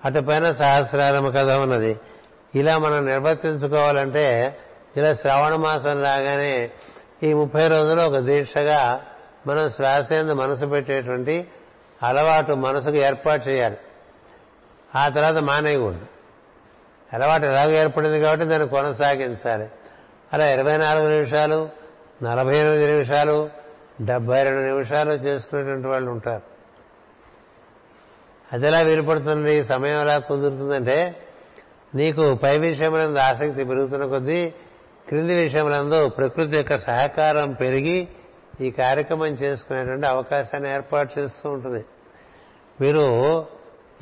అటుపైన సహస్రారం కథ ఉన్నది. ఇలా మనం నిర్వర్తించుకోవాలంటే ఇలా శ్రావణ మాసం రాగానే ఈ ముప్పై రోజులు ఒక దీక్షగా మనం శ్వాసేందు మనసు పెట్టేటువంటి అలవాటు మనసుకు ఏర్పాటు చేయాలి. ఆ తర్వాత మానేయకూడదు. అలవాటు ఎలాగో ఏర్పడింది కాబట్టి దాన్ని కొనసాగించాలి. అలా ఇరవై నాలుగు నిమిషాలు నలభై ఎనిమిది నిమిషాలు డెబ్బై రెండు నిమిషాలు చేసుకునేటువంటి వాళ్ళు ఉంటారు. అది ఎలా వీలుపడుతుంది? సమయం ఎలా కుదురుతుందంటే నీకు పై విషయం ఆసక్తి పెరుగుతున్న కొద్దీ క్రింది విషయములందు ప్రకృతి యొక్క సహకారం పెరిగి ఈ కార్యక్రమం చేసుకునేటువంటి అవకాశాన్ని ఏర్పాటు చేస్తూ ఉంటుంది. మీరు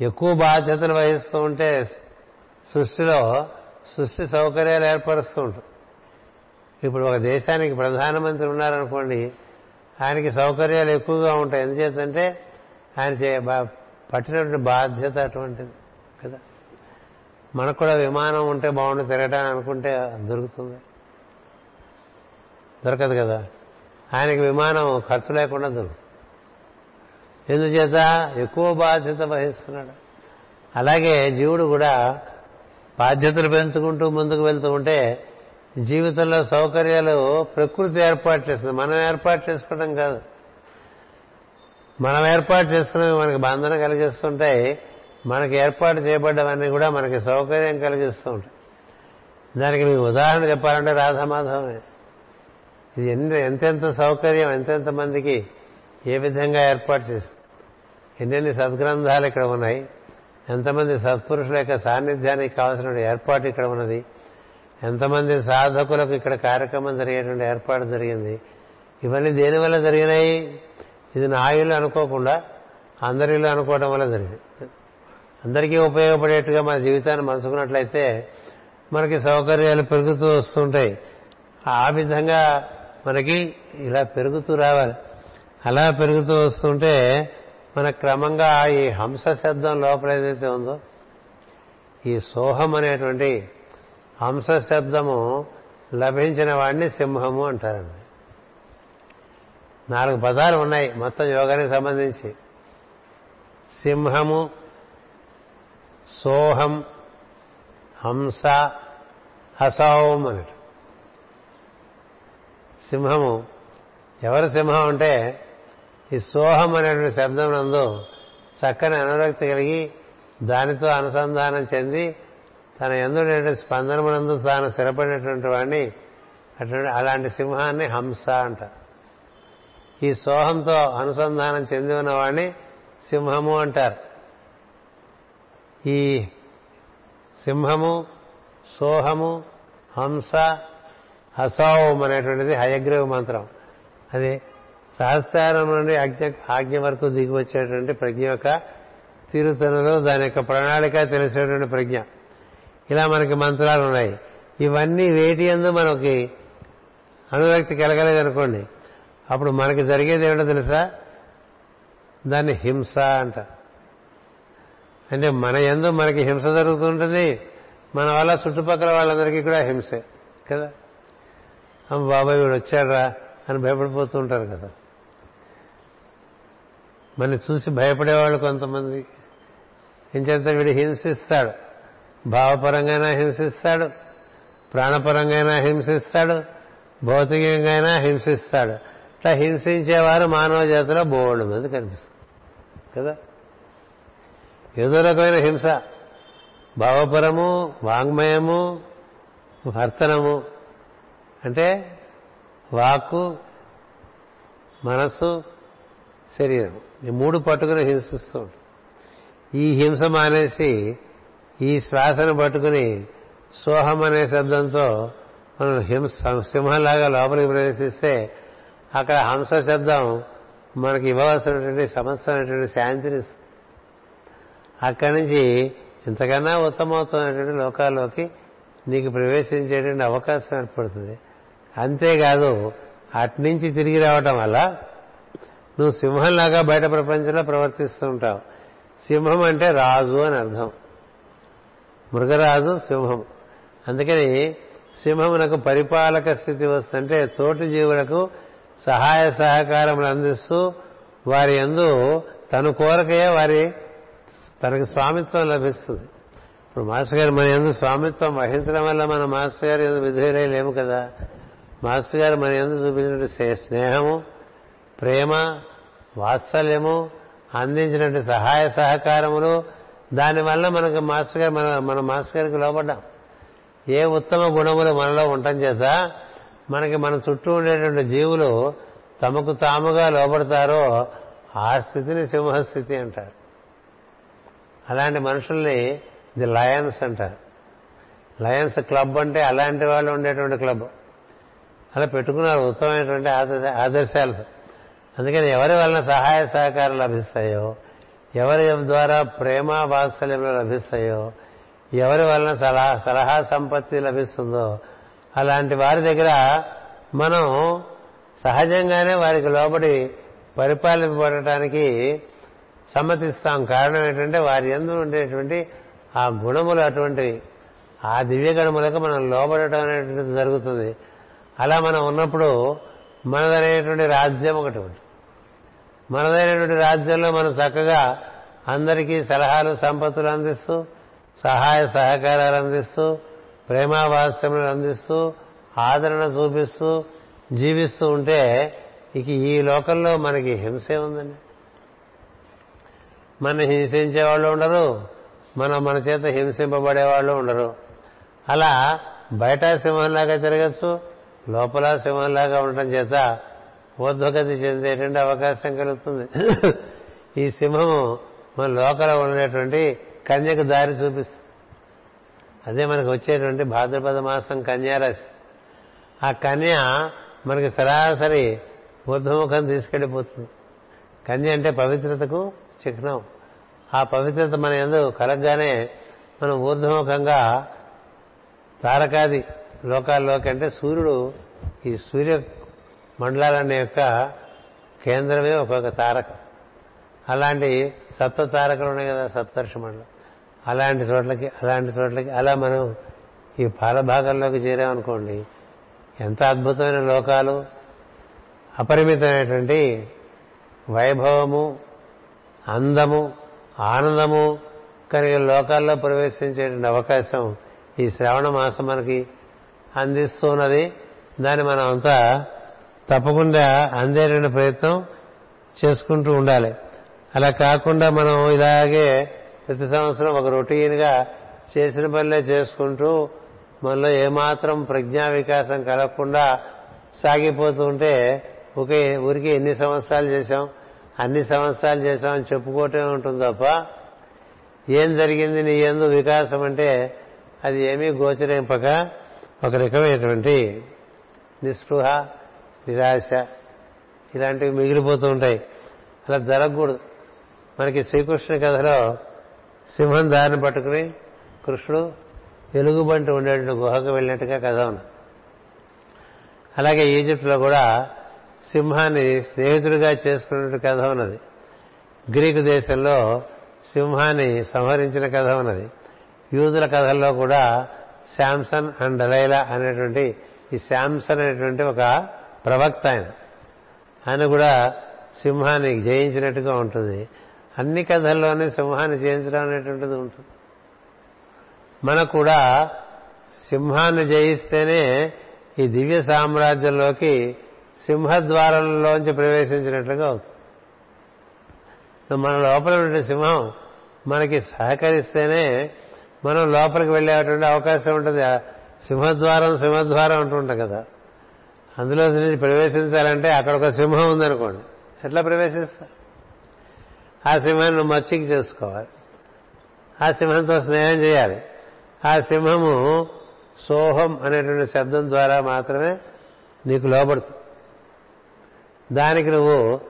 ఎక్కువ బాధ్యతలు వహిస్తూ ఉంటే సృష్టిలో సృష్టి సౌకర్యాలు ఏర్పరుస్తూ ఉంటుంది ఇప్పుడు ఒక దేశానికి ప్రధానమంత్రి ఉన్నారనుకోండి ఆయనకి సౌకర్యాలు ఎక్కువగా ఉంటాయి. ఎందుచేతంటే ఆయన చే పట్టినటువంటి బాధ్యత అటువంటిది కదా. మనకు కూడా విమానం ఉంటే బాగుండు తిరగటం అనుకుంటే దొరుకుతుంది. దొరకదు కదా. ఆయనకి విమానం ఖర్చు లేకుండా దొరుకుతుంది ఎందుచేత? ఎక్కువ బాధ్యత వహిస్తున్నాడు. అలాగే జీవుడు కూడా బాధ్యతలు పెంచుకుంటూ ముందుకు వెళ్తూ ఉంటే జీవితంలో సౌకర్యాలు ప్రకృతి ఏర్పాటు చేస్తుంది. మనం ఏర్పాటు చేసుకోవడం కాదు. మనం ఏర్పాటు చేసుకున్నవి మనకి బంధన కలిగిస్తుంటాయి. మనకి ఏర్పాటు చేయబడ్డవన్నీ కూడా మనకి సౌకర్యం కలిగిస్తూ ఉంటాయి. దానికి మీకు ఉదాహరణ చెప్పాలంటే రాధామాధవమే ఇది ఎన్ని ఎంతెంత సౌకర్యం ఎంతెంత మందికి ఏ విధంగా ఏర్పాటు చేస్తుంది? ఎన్నెన్ని సద్గ్రంథాలు ఇక్కడ ఉన్నాయి? ఎంతమంది సత్పురుషుల యొక్క సాన్నిధ్యానికి కావాల్సిన ఏర్పాటు ఇక్కడ ఉన్నది? ఎంతమంది సాధకులకు ఇక్కడ కార్యక్రమం జరిగేటువంటి ఏర్పాటు జరిగింది? ఇవన్నీ దేనివల్ల జరిగినాయి? ఇది నా ఇల్లు అనుకోకుండా అందరిలో అనుకోవడం వల్ల జరిగింది. అందరికీ ఉపయోగపడేట్టుగా మన జీవితాన్ని మనసుకున్నట్లయితే మనకి సౌకర్యాలు పెరుగుతూ వస్తుంటాయి. ఆ విధంగా మనకి ఇలా పెరుగుతూ రావాలి. అలా పెరుగుతూ వస్తుంటే మన క్రమంగా ఈ హంస శబ్దం లోపల ఏదైతే ఉందో ఈ సోహం అనేటువంటి హంస శబ్దము లభించిన వాడిని సింహము అంటారండి. నాలుగు పదాలు ఉన్నాయి మొత్తం యోగానికి సంబంధించి. సింహము సోహం హంస హసౌం అన్నట్టు సింహము. ఎవరు సింహం అంటే ఈ సోహం అనేటువంటి శబ్దం నందు చక్కని అనురక్తి కలిగి దానితో అనుసంధానం చెంది తన ఎందుడైన స్పందనమునందు తాను స్థిరపడినటువంటి వాడిని అటువంటి అలాంటి సింహాన్ని హంస అంట. ఈ సోహంతో అనుసంధానం చెంది ఉన్నవాడిని సింహము అంటారు. ఈ సింహము సోహము హంస హసౌం అనేటువంటిది హయగ్రీవ మంత్రం. అది సహస్రం నుండి ఆజ్ఞ ఆజ్ఞ వరకు దిగి వచ్చేటువంటి ప్రజ్ఞ యొక్క తీరుతనలో దాని యొక్క ప్రణాళిక తెలిసేటువంటి ప్రజ్ఞ. ఇలా మనకి మంత్రాలు ఉన్నాయి. ఇవన్నీ వేటి ఎందు మనకి అనురక్తి కలగలేదనుకోండి అప్పుడు మనకి జరిగేది ఏమిటో తెలుసా? దాన్ని హింస అంట. అంటే మన ఎందు మనకి హింస జరుగుతుంటుంది మన వల్ల చుట్టుపక్కల వాళ్ళందరికీ కూడా హింసే కదా? బాబాయ్ వీడు వచ్చాడా అని భయపడిపోతూ ఉంటారు కదా. మన చూసి భయపడేవాళ్ళు కొంతమంది. ఏం వీడు హింసిస్తాడు. భావపరంగా హింసిస్తాడు. ప్రాణపరంగా హింసిస్తాడు. భౌతికంగా హింసిస్తాడు. ఇట్లా హింసించేవారు మానవ జాతిలో బోళ్ళు మంది కనిపిస్తుంది కదా? ఏదో రకమైన హింస. భావపరము వాంగ్మయము వర్తనము. అంటే వాక్కు మనస్సు శరీరం. ఈ మూడు పట్టుకుని హింసిస్తూ ఉంటాం. ఈ హింస మానేసి ఈ శ్వాసను పట్టుకుని సోహం అనే శబ్దంతో మనం హింస సింహంలాగా లోపలికి ప్రవేశిస్తే అక్కడ హంస శబ్దం మనకి ఇవ్వవలసినటువంటి సమస్తమైనటువంటి శాంతిని అక్కడి నుంచి ఇంతకన్నా ఉత్తమవుతున్నటువంటి లోకాల్లోకి నీకు ప్రవేశించేటువంటి అవకాశం ఏర్పడుతుంది. అంతేకాదు అట్నుంచి తిరిగి రావటం వల్ల నువ్వు సింహంలాగా బయట ప్రపంచంలో ప్రవర్తిస్తూ ఉంటావు. సింహం అంటే రాజు అని అర్థం. మృగరాజు సింహం. అందుకని సింహమునకు పరిపాలక స్థితి వస్తుంటే తోటి జీవులకు సహాయ సహకారములు అందిస్తూ వారి ఎందు తను కోరకయే వారి తనకు స్వామిత్వం లభిస్తుంది. ఇప్పుడు మాస్టర్ గారు మన ఎందు స్వామిత్వం వహించడం వల్ల మన మాస్టర్ గారు ఎందు విధేయులై లేము కదా. మాస్టర్ గారు మన ఎందుకు చూపించినటువంటి స్నేహము ప్రేమ వాత్సల్యము అందించినటువంటి సహాయ సహకారములు దానివల్ల మనకు మాస్టర్ గారు మన మన మాస్టర్ గారికి లోపడ్డాం. ఏ ఉత్తమ గుణములు మనలో ఉండటం చేత మనకి మన చుట్టూ ఉండేటువంటి జీవులు తమకు తాముగా లోపడతారో ఆ స్థితిని సింహస్థితి అంటారు. అలాంటి మనుషుల్ని ది లయన్స్ అంటారు. లయన్స్ క్లబ్ అంటే అలాంటి వాళ్ళు ఉండేటువంటి క్లబ్. అలా పెట్టుకున్నారు ఉత్తమమైనటువంటి ఆదర్శాలు. అందుకని ఎవరి వలన సహాయ సహకారం లభిస్తాయో ఎవరి ద్వారా ప్రేమ వాత్సల్యంలో లభిస్తాయో ఎవరి వలన సలహా సలహా సంపత్తి లభిస్తుందో అలాంటి వారి దగ్గర మనం సహజంగానే వారికి లోబడి పరిపాలింపబడటానికి సమ్మతిస్తాం. కారణం ఏంటంటే వారి ఎందు ఉండేటువంటి ఆ గుణములు అటువంటివి ఆ దివ్య గణములకు మనం లోబడటం అనేటువంటిది జరుగుతుంది. అలా మనం ఉన్నప్పుడు మనదనేటువంటి రాజ్యం ఒకటి ఉంది. మనదైనటువంటి రాజ్యంలో మనం చక్కగా అందరికీ సలహాలు సంపత్తులు అందిస్తూ సహాయ సహకారాలు అందిస్తూ ప్రేమావాస్యములు అందిస్తూ ఆదరణ చూపిస్తూ జీవిస్తూ ఉంటే ఇక ఈ లోకంలో మనకి హింసే ఉందండి. మన హింసించే వాళ్ళు ఉండరు మనం మన చేత హింసింపబడే వాళ్ళు ఉండరు. అలా బయట సింహంలాగా తిరగచ్చు లోపల సింహంలాగా ఉండటం చేత ఊర్ధ్వగతి చెందేటువంటి అవకాశం కలుగుతుంది. ఈ సింహము మన లోకల ఉండేటువంటి కన్యకు దారి చూపిస్తుంది. అదే మనకు వచ్చేటువంటి భాద్రపద మాసం కన్యారాశి. ఆ కన్య మనకి సరాసరి ఊర్ధ్వముఖం తీసుకెళ్ళిపోతుంది. కన్య అంటే పవిత్రతకు చిహ్నం. ఆ పవిత్రత మన ఎందు కలగగానే మనం ఊర్ధ్వముఖంగా తారకాది లోకాల్లోకి అంటే సూర్యుడు ఈ సూర్య మండలాలన్న యొక్క కేంద్రమే ఒక్కొక్క తారక. అలాంటి సప్త తారకలు ఉన్నాయి కదా సప్తర్ష మండలం. అలాంటి చోట్లకి అలాంటి చోట్లకి అలా మనం ఈ పాలభాగంలోకి చేరామనుకోండి ఎంత అద్భుతమైన లోకాలు అపరిమితమైనటువంటి వైభవము అందము ఆనందము కలిగే లోకాల్లో ప్రవేశించేటువంటి అవకాశం ఈ శ్రావణ మాసం మనకి అందిస్తున్నది. దాన్ని మనం అంతా తప్పకుండా అందేటువంటి ప్రయత్నం చేసుకుంటూ ఉండాలి. అలా కాకుండా మనం ఇలాగే ప్రతి సంవత్సరం ఒక రొటీన్గా చేసిన పనులే చేసుకుంటూ మనలో ఏమాత్రం ప్రజ్ఞా వికాసం కలగకుండా సాగిపోతూ ఉంటే ఒకే ఊరికి ఎన్ని సంవత్సరాలు చేశాం అన్ని సంవత్సరాలు చేశామని అని చెప్పుకోవటమే ఉంటుంది తప్ప ఏం జరిగింది నీ ఎందు వికాసం అంటే అది ఏమీ గోచరింపక ఒక రకమైనటువంటి నిస్పృహ నిరాశ ఇలాంటివి మిగిలిపోతూ ఉంటాయి. అలా జరగకూడదు. మనకి శ్రీకృష్ణ కథలో సింహం దారిని పట్టుకుని కృష్ణుడు ఎలుగుబంటి ఉండేటువంటి గుహకు వెళ్ళినట్టుగా కథ ఉంది. అలాగే ఈజిప్ట్లో కూడా సింహాన్ని స్నేహితుడిగా చేసుకున్నట్టు కథ ఉన్నది. గ్రీకు దేశంలో సింహాన్ని సంహరించిన కథ ఉన్నది. యూదుల కథల్లో కూడా శాంసన్ అండ్ డలైలా అనేటువంటి ఈ శాంసన్ అనేటువంటి ఒక ప్రవక్త ఆయన. ఆయన కూడా సింహాన్ని జయించినట్టుగా ఉంటుంది. అన్ని కథల్లోనే సింహాన్ని జయించడం అనేటువంటిది ఉంటుంది. మనకు కూడా సింహాన్ని జయిస్తేనే ఈ దివ్య సామ్రాజ్యంలోకి సింహద్వారంలోంచి ప్రవేశించినట్లుగా అవుతుంది. మన లోపల ఉండే సింహం మనకి సహకరిస్తేనే మనం లోపలికి వెళ్ళేటువంటి అవకాశం ఉంటుంది. సింహద్వారం సింహద్వారం అంటుంటాం కదా. అందులో నుంచి ప్రవేశించాలంటే అక్కడ ఒక సింహం ఉందనుకోండి. ఎట్లా ప్రవేశిస్తా ఆ సింహాన్ని మచ్చికి చేసుకోవాలి. ఆ సింహంతో స్నేహం చేయాలి. ఆ సింహము సోహం అనేటువంటి శబ్దం ద్వారా మాత్రమే నీకు లోపడుతుంది దానికి నువ్వు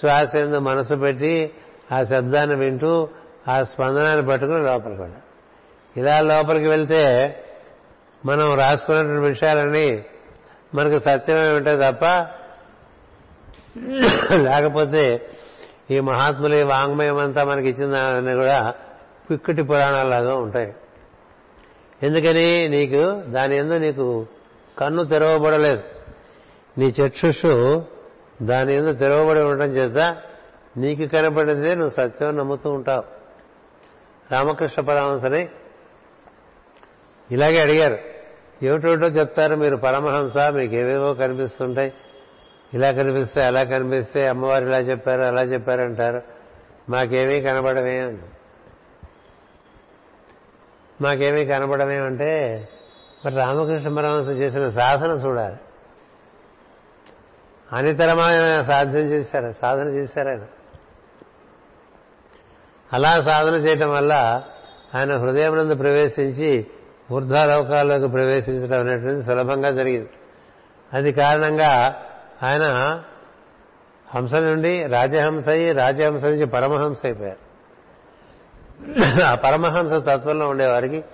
శ్వాస మనసు పెట్టి ఆ శబ్దాన్ని వింటూ ఆ స్పందనాన్ని పట్టుకుని లోపలికి వెళ్ళాలి. ఇలా లోపలికి వెళ్తే మనం రాసుకున్నటువంటి విషయాలన్నీ మనకు సత్యమే ఉంటాయి తప్ప లేకపోతే ఈ మహాత్ములు ఈ వాంగ్మయం అంతా మనకి ఇచ్చిందని కూడా పిక్కటి పురాణాలాగా ఉంటాయి. ఎందుకని నీకు దాని ఎందు నీకు కన్ను తెరవబడలేదు. నీ చక్షుషు దాని ఎందు తెరవబడి ఉండటం చేత నీకు కనపడిందే నువ్వు సత్యం నమ్ముతూ ఉంటావు. రామకృష్ణ పరమంశని ఇలాగే అడిగారు. ఏమిటోటో చెప్తారు మీరు పరమహంస మీకు ఏవేవో కనిపిస్తుంటాయి. ఇలా కనిపిస్తే అలా కనిపిస్తే అమ్మవారు ఇలా చెప్పారు అలా చెప్పారంటారు మాకేమీ కనబడమే మాకేమీ కనబడమేమంటే మరి రామకృష్ణ పరమహంస చేసిన సాధన చూడాలి. అనితరమైన సాధన చేశారు సాధన చేశారు ఆయన. అలా సాధన చేయటం వల్ల ఆయన హృదయం నందు ప్రవేశించి ఊర్ధ్వలోకాల్లోకి ప్రవేశించడం అనేటువంటిది సులభంగా జరిగింది. అది కారణంగా ఆయన హంస నుండి రాజహంస అయ్యి రాజహంస నుంచి పరమహంస అయిపోయారు. ఆ పరమహంస తత్వంలో ఉండేవారికి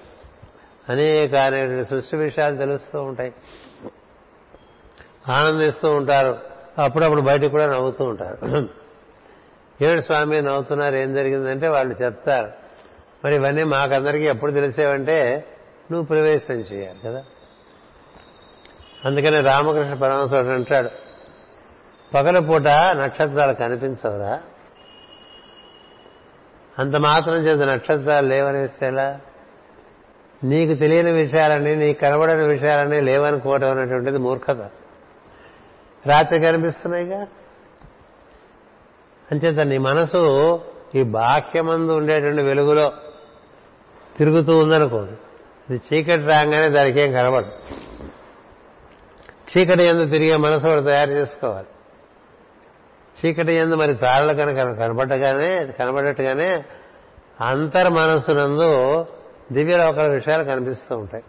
అనేక అనేటువంటి సృష్టి విషయాలు తెలుస్తూ ఉంటాయి. ఆనందిస్తూ ఉంటారు. అప్పుడప్పుడు బయటకు కూడా నవ్వుతూ ఉంటారు. ఏడు స్వామి నవ్వుతున్నారు ఏం జరిగిందంటే వాళ్ళు చెప్తారు. మరి ఇవన్నీ మాకందరికీ ఎప్పుడు తెలిసేవంటే నువ్వు ప్రవేశం చేయాలి కదా? అందుకని రామకృష్ణ పరమశోడు అంటాడు పగల పూట నక్షత్రాలు కనిపించవురా. అంత మాత్రం చేత నక్షత్రాలు లేవనేస్తే ఎలా? నీకు తెలియని విషయాలని నీకు కనబడని విషయాలని లేవనుకోవటం అనేటువంటిది మూర్ఖత. రాత్రి కనిపిస్తున్నాయిగా? అంచేత నీ మనసు ఈ బాహ్యమందు ఉండేటువంటి వెలుగులో తిరుగుతూ ఉందనుకోండి. ఇది చీకటి రాగానే దానికి ఏం కనబడదు. చీకటి ఎందు తిరిగే మనసు వాడు తయారు చేసుకోవాలి. చీకటి ఎందు మరి తాళ్ళు కనుక కనబడగానే కనబడట్టుగానే అంతర్ మనస్సునందు దివ్యలోకాల విషయాలు కనిపిస్తూ ఉంటాయి.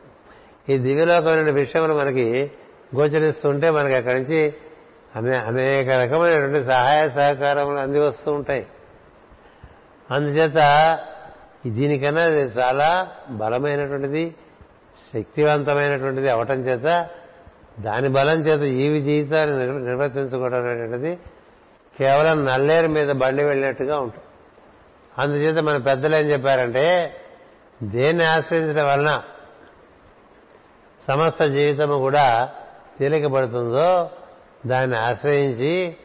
ఈ దివ్యలోకమైన విషయములు మనకి గోచరిస్తుంటే మనకి అక్కడి నుంచి అనే అనేక రకమైనటువంటి సహాయ సహకారములు అంది వస్తూ ఉంటాయి. అందుచేత దీనికన్నా అది చాలా బలమైనటువంటిది శక్తివంతమైనటువంటిది అవటం చేత దాని బలం చేత ఈవి జీవితాన్ని నిర్వర్తించుకోవడం అనేటువంటిది కేవలం నల్లేరు మీద బండి వెళ్ళినట్టుగా ఉంటుంది. అందుచేత మన పెద్దలు ఏం చెప్పారంటే దేన్ని ఆశ్రయించడం వలన సమస్త జీవితము కూడా తేలికపడుతుందో దాన్ని ఆశ్రయించి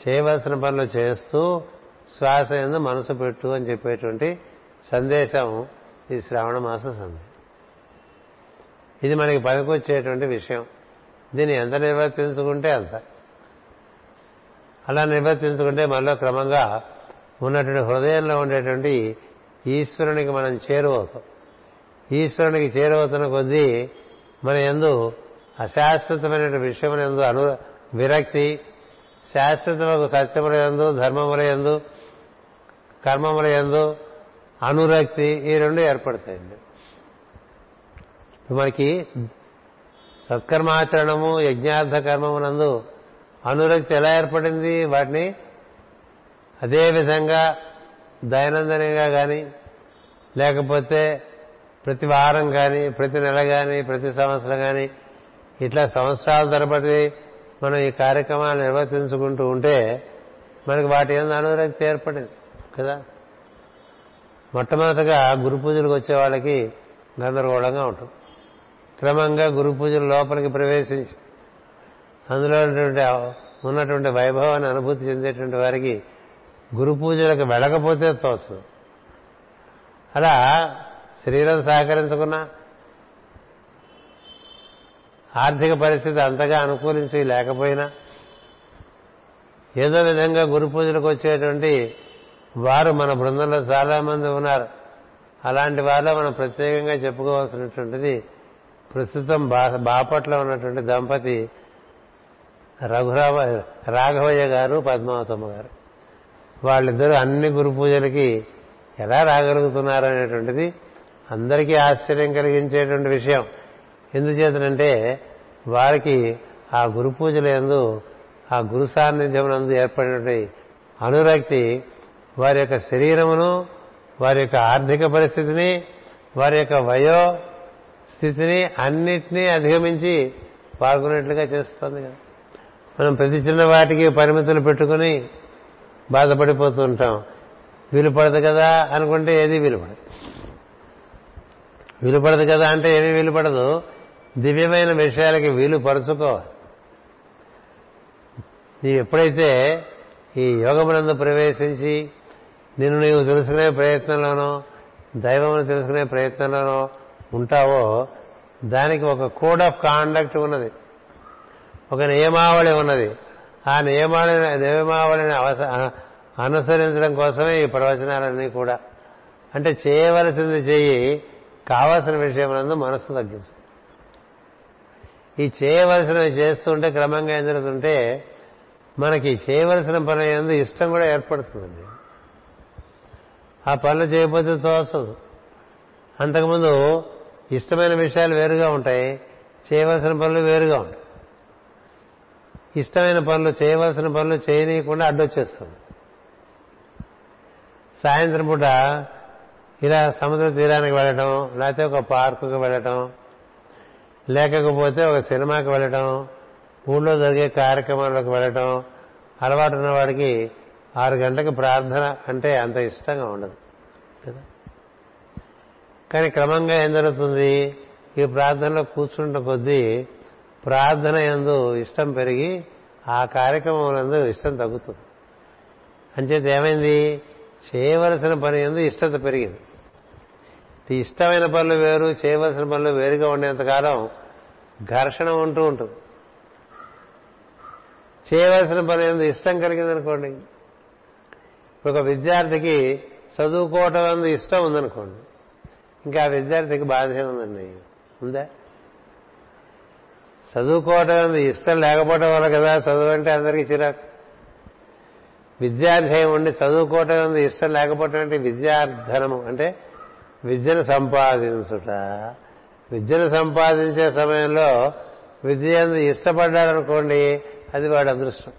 చేయవలసిన పనులు చేస్తూ శ్వాస ఎందు మనసు పెట్టు అని చెప్పేటువంటి సందేశం ఈ శ్రావణ మాస సందేశం. ఇది మనకి పనికొచ్చేటువంటి విషయం. దీన్ని ఎంత నిర్వర్తించుకుంటే అంత. అలా నిర్వర్తించుకుంటే మనలో క్రమంగా ఉన్నటువంటి హృదయంలో ఉండేటువంటి ఈశ్వరునికి మనం చేరువవుతాం. ఈశ్వరునికి చేరువవుతున్న కొద్దీ మన ఎందు అశాశ్వతమైన విషయం ఎందు అను విరక్తి శాశ్వతములకు సత్యముల ఎందు ధర్మముల ఎందు కర్మముల ఎందు అనురక్తి ఈ రెండు ఏర్పడతాయండి. మనకి సత్కర్మాచరణము యజ్ఞార్థ కర్మమునందు అనురక్తి ఎలా ఏర్పడింది? వాటిని అదే విధంగా దైనందినంగా కానీ లేకపోతే ప్రతి వారం కానీ ప్రతి నెల కానీ ప్రతి సంవత్సరం కానీ ఇట్లా సంవత్సరాల తరబడి మనం ఈ కార్యక్రమాలు నిర్వర్తించుకుంటూ ఉంటే మనకి వాటి ఎందు అనురక్తి ఏర్పడింది కదా? మొట్టమొదటగా గురు పూజలకు వచ్చే వాళ్ళకి గందరగోళంగా ఉంటుంది క్రమంగా గురు పూజల లోపలికి ప్రవేశించి అందులో ఉన్నటువంటి వైభవాన్ని అనుభూతి చెందేటువంటి వారికి గురు పూజలకు వెళ్ళకపోతే తోస్తుంది. అలా శరీరం సహకరించకున్నా ఆర్థిక పరిస్థితి అంతగా అనుకూలించి లేకపోయినా ఏదో విధంగా గురు పూజలకు వచ్చేటువంటి వారు మన బృందంలో చాలా మంది ఉన్నారు. అలాంటి వారిలో మనం ప్రత్యేకంగా చెప్పుకోవాల్సినటువంటిది ప్రస్తుతం బాపట్లో ఉన్నటువంటి దంపతి రఘురామ రాఘవయ్య గారు పద్మావతమ్మ గారు. వాళ్ళిద్దరూ అన్ని గురు పూజలకి ఎలా రాగలుగుతున్నారు అనేటువంటిది అందరికీ ఆశ్చర్యం కలిగించేటువంటి విషయం. ఎందుచేతనంటే వారికి ఆ గురు పూజల ఎందు ఆ గురు సాన్నిధ్యం నందు ఏర్పడినటువంటి అనురక్తి వారి యొక్క శరీరమును వారి యొక్క ఆర్థిక పరిస్థితిని వారి యొక్క వయో స్థితిని అన్నిటినీ అధిగమించి పాల్గొనేట్లుగా చేస్తుంది కదా. మనం ప్రతి చిన్న వాటికి పరిమితులు పెట్టుకుని బాధపడిపోతూ ఉంటాం. వీలు పడదు కదా అనుకుంటే ఏది వీలు పడదు వీలు పడదు కదా అంటే ఏమీ వీలు పడదు దివ్యమైన విషయాలకి వీలు పరుచుకోవాలి. నీవు ఎప్పుడైతే ఈ యోగమునందు ప్రవేశించి నిన్ను నీవు తెలుసుకునే ప్రయత్నంలోనో దైవమును తెలుసుకునే ప్రయత్నంలోనో ఉంటావో దానికి ఒక కోడ్ ఆఫ్ కాండక్ట్ ఉన్నది. ఒక నియమావళి ఉన్నది. ఆ నియమావళి నియమావళిని అనుసరించడం కోసమే ఈ ప్రవచనాలన్నీ కూడా. అంటే చేయవలసింది చేయి కావాల్సిన విషయమునందు మనసు తగ్గించు. ఈ చేయవలసినవి చేస్తుంటే క్రమంగా ఏం జరుగుతుంటే మనకి చేయవలసిన పని ఎందు ఇష్టం కూడా ఏర్పడుతుందండి. ఆ పనులు చేయకపోతే తోసదు. అంతకుముందు ఇష్టమైన విషయాలు వేరుగా ఉంటాయి చేయవలసిన పనులు వేరుగా ఉంటాయి. ఇష్టమైన పనులు చేయవలసిన పనులు చేయనీయకుండా అడ్డొచ్చేస్తుంది. సాయంత్రం పూట ఇలా సముద్ర తీరానికి వెళ్ళటం లేకపోతే ఒక పార్కుకి వెళ్ళటం లేకపోతే ఒక సినిమాకి వెళ్ళటం ఊళ్ళో జరిగే కార్యక్రమాలకు వెళ్ళటం అలవాటు ఉన్న వాడికి ఆరు గంటలకు ప్రార్థన అంటే అంత ఇష్టంగా ఉండదు కదా? కానీ క్రమంగా ఏం జరుగుతుంది? ఈ ప్రార్థనలో కూర్చుంట కొద్దీ ప్రార్థన ఎందు ఇష్టం పెరిగి ఆ కార్యక్రమం ఇష్టం తగ్గుతుంది. అంచేత ఏమైంది? చేయవలసిన పని ఎందు ఇష్టత పెరిగింది. ఇష్టమైన పనులు వేరు చేయవలసిన పనులు వేరుగా ఉండేంతకాలం ఘర్షణ ఉంటూ ఉంటుంది. చేయవలసిన పని ఎందు ఇష్టం కలిగిందనుకోండి ఒక విద్యార్థికి చదువుకోవటం అందు ఇష్టం ఉందనుకోండి ఇంకా ఆ విద్యార్థికి బాధ ఉందండి. ఉందా? చదువుకోవటం అందు ఇష్టం లేకపోవటం వల్ల కదా చదువు అంటే అందరికీ చిరాకు. విద్యార్థి ఉండి చదువుకోవటం అందు ఇష్టం లేకపోవటం అంటే విద్యార్థనము అంటే విద్యను సంపాదించుట. విద్యను సంపాదించే సమయంలో విద్య ఇష్టపడ్డాడనుకోండి అది వాడి అదృష్టం.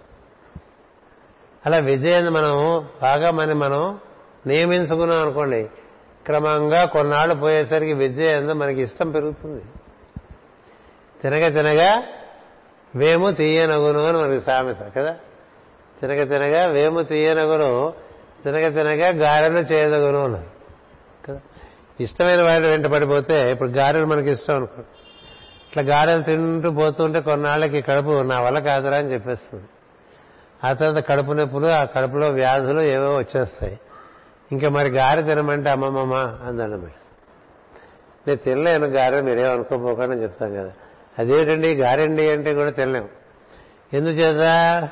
అలా విద్య మనం బాగా మరి మనం నియమించుకున్నాం అనుకోండి క్రమంగా కొన్నాళ్ళు పోయేసరికి విద్య ఎందు మనకి ఇష్టం పెరుగుతుంది. తినగ తినగా వేము తీయనగును అని మనకి సామెత కదా? తినగ తినగా వేము తీయనగును తినగ తినగా గారెలు చేయదగును అన్నారు కదా? ఇష్టమైన వాళ్ళు వెంట పడిపోతే ఇప్పుడు గారెలు మనకి ఇష్టం అనుకో. ఇట్లా గారెలు తింటూ పోతుంటే కొన్నాళ్ళకి కడుపు నా వల్ల కాదురా అని చెప్పేస్తుంది. ఆ తర్వాత కడుపు నొప్పులు ఆ కడుపులో వ్యాధులు ఏవో వచ్చేస్తాయి. ఇంకా మరి గారె తినమంటే అమ్మమ్మమ్మ అందన్నమాట నేను తినలేను గారె మీరేం అనుకోపోకుండా చెప్తాం కదా. అదేంటండి గారెండి అంటే కూడా తినలేము. ఎందుచేత?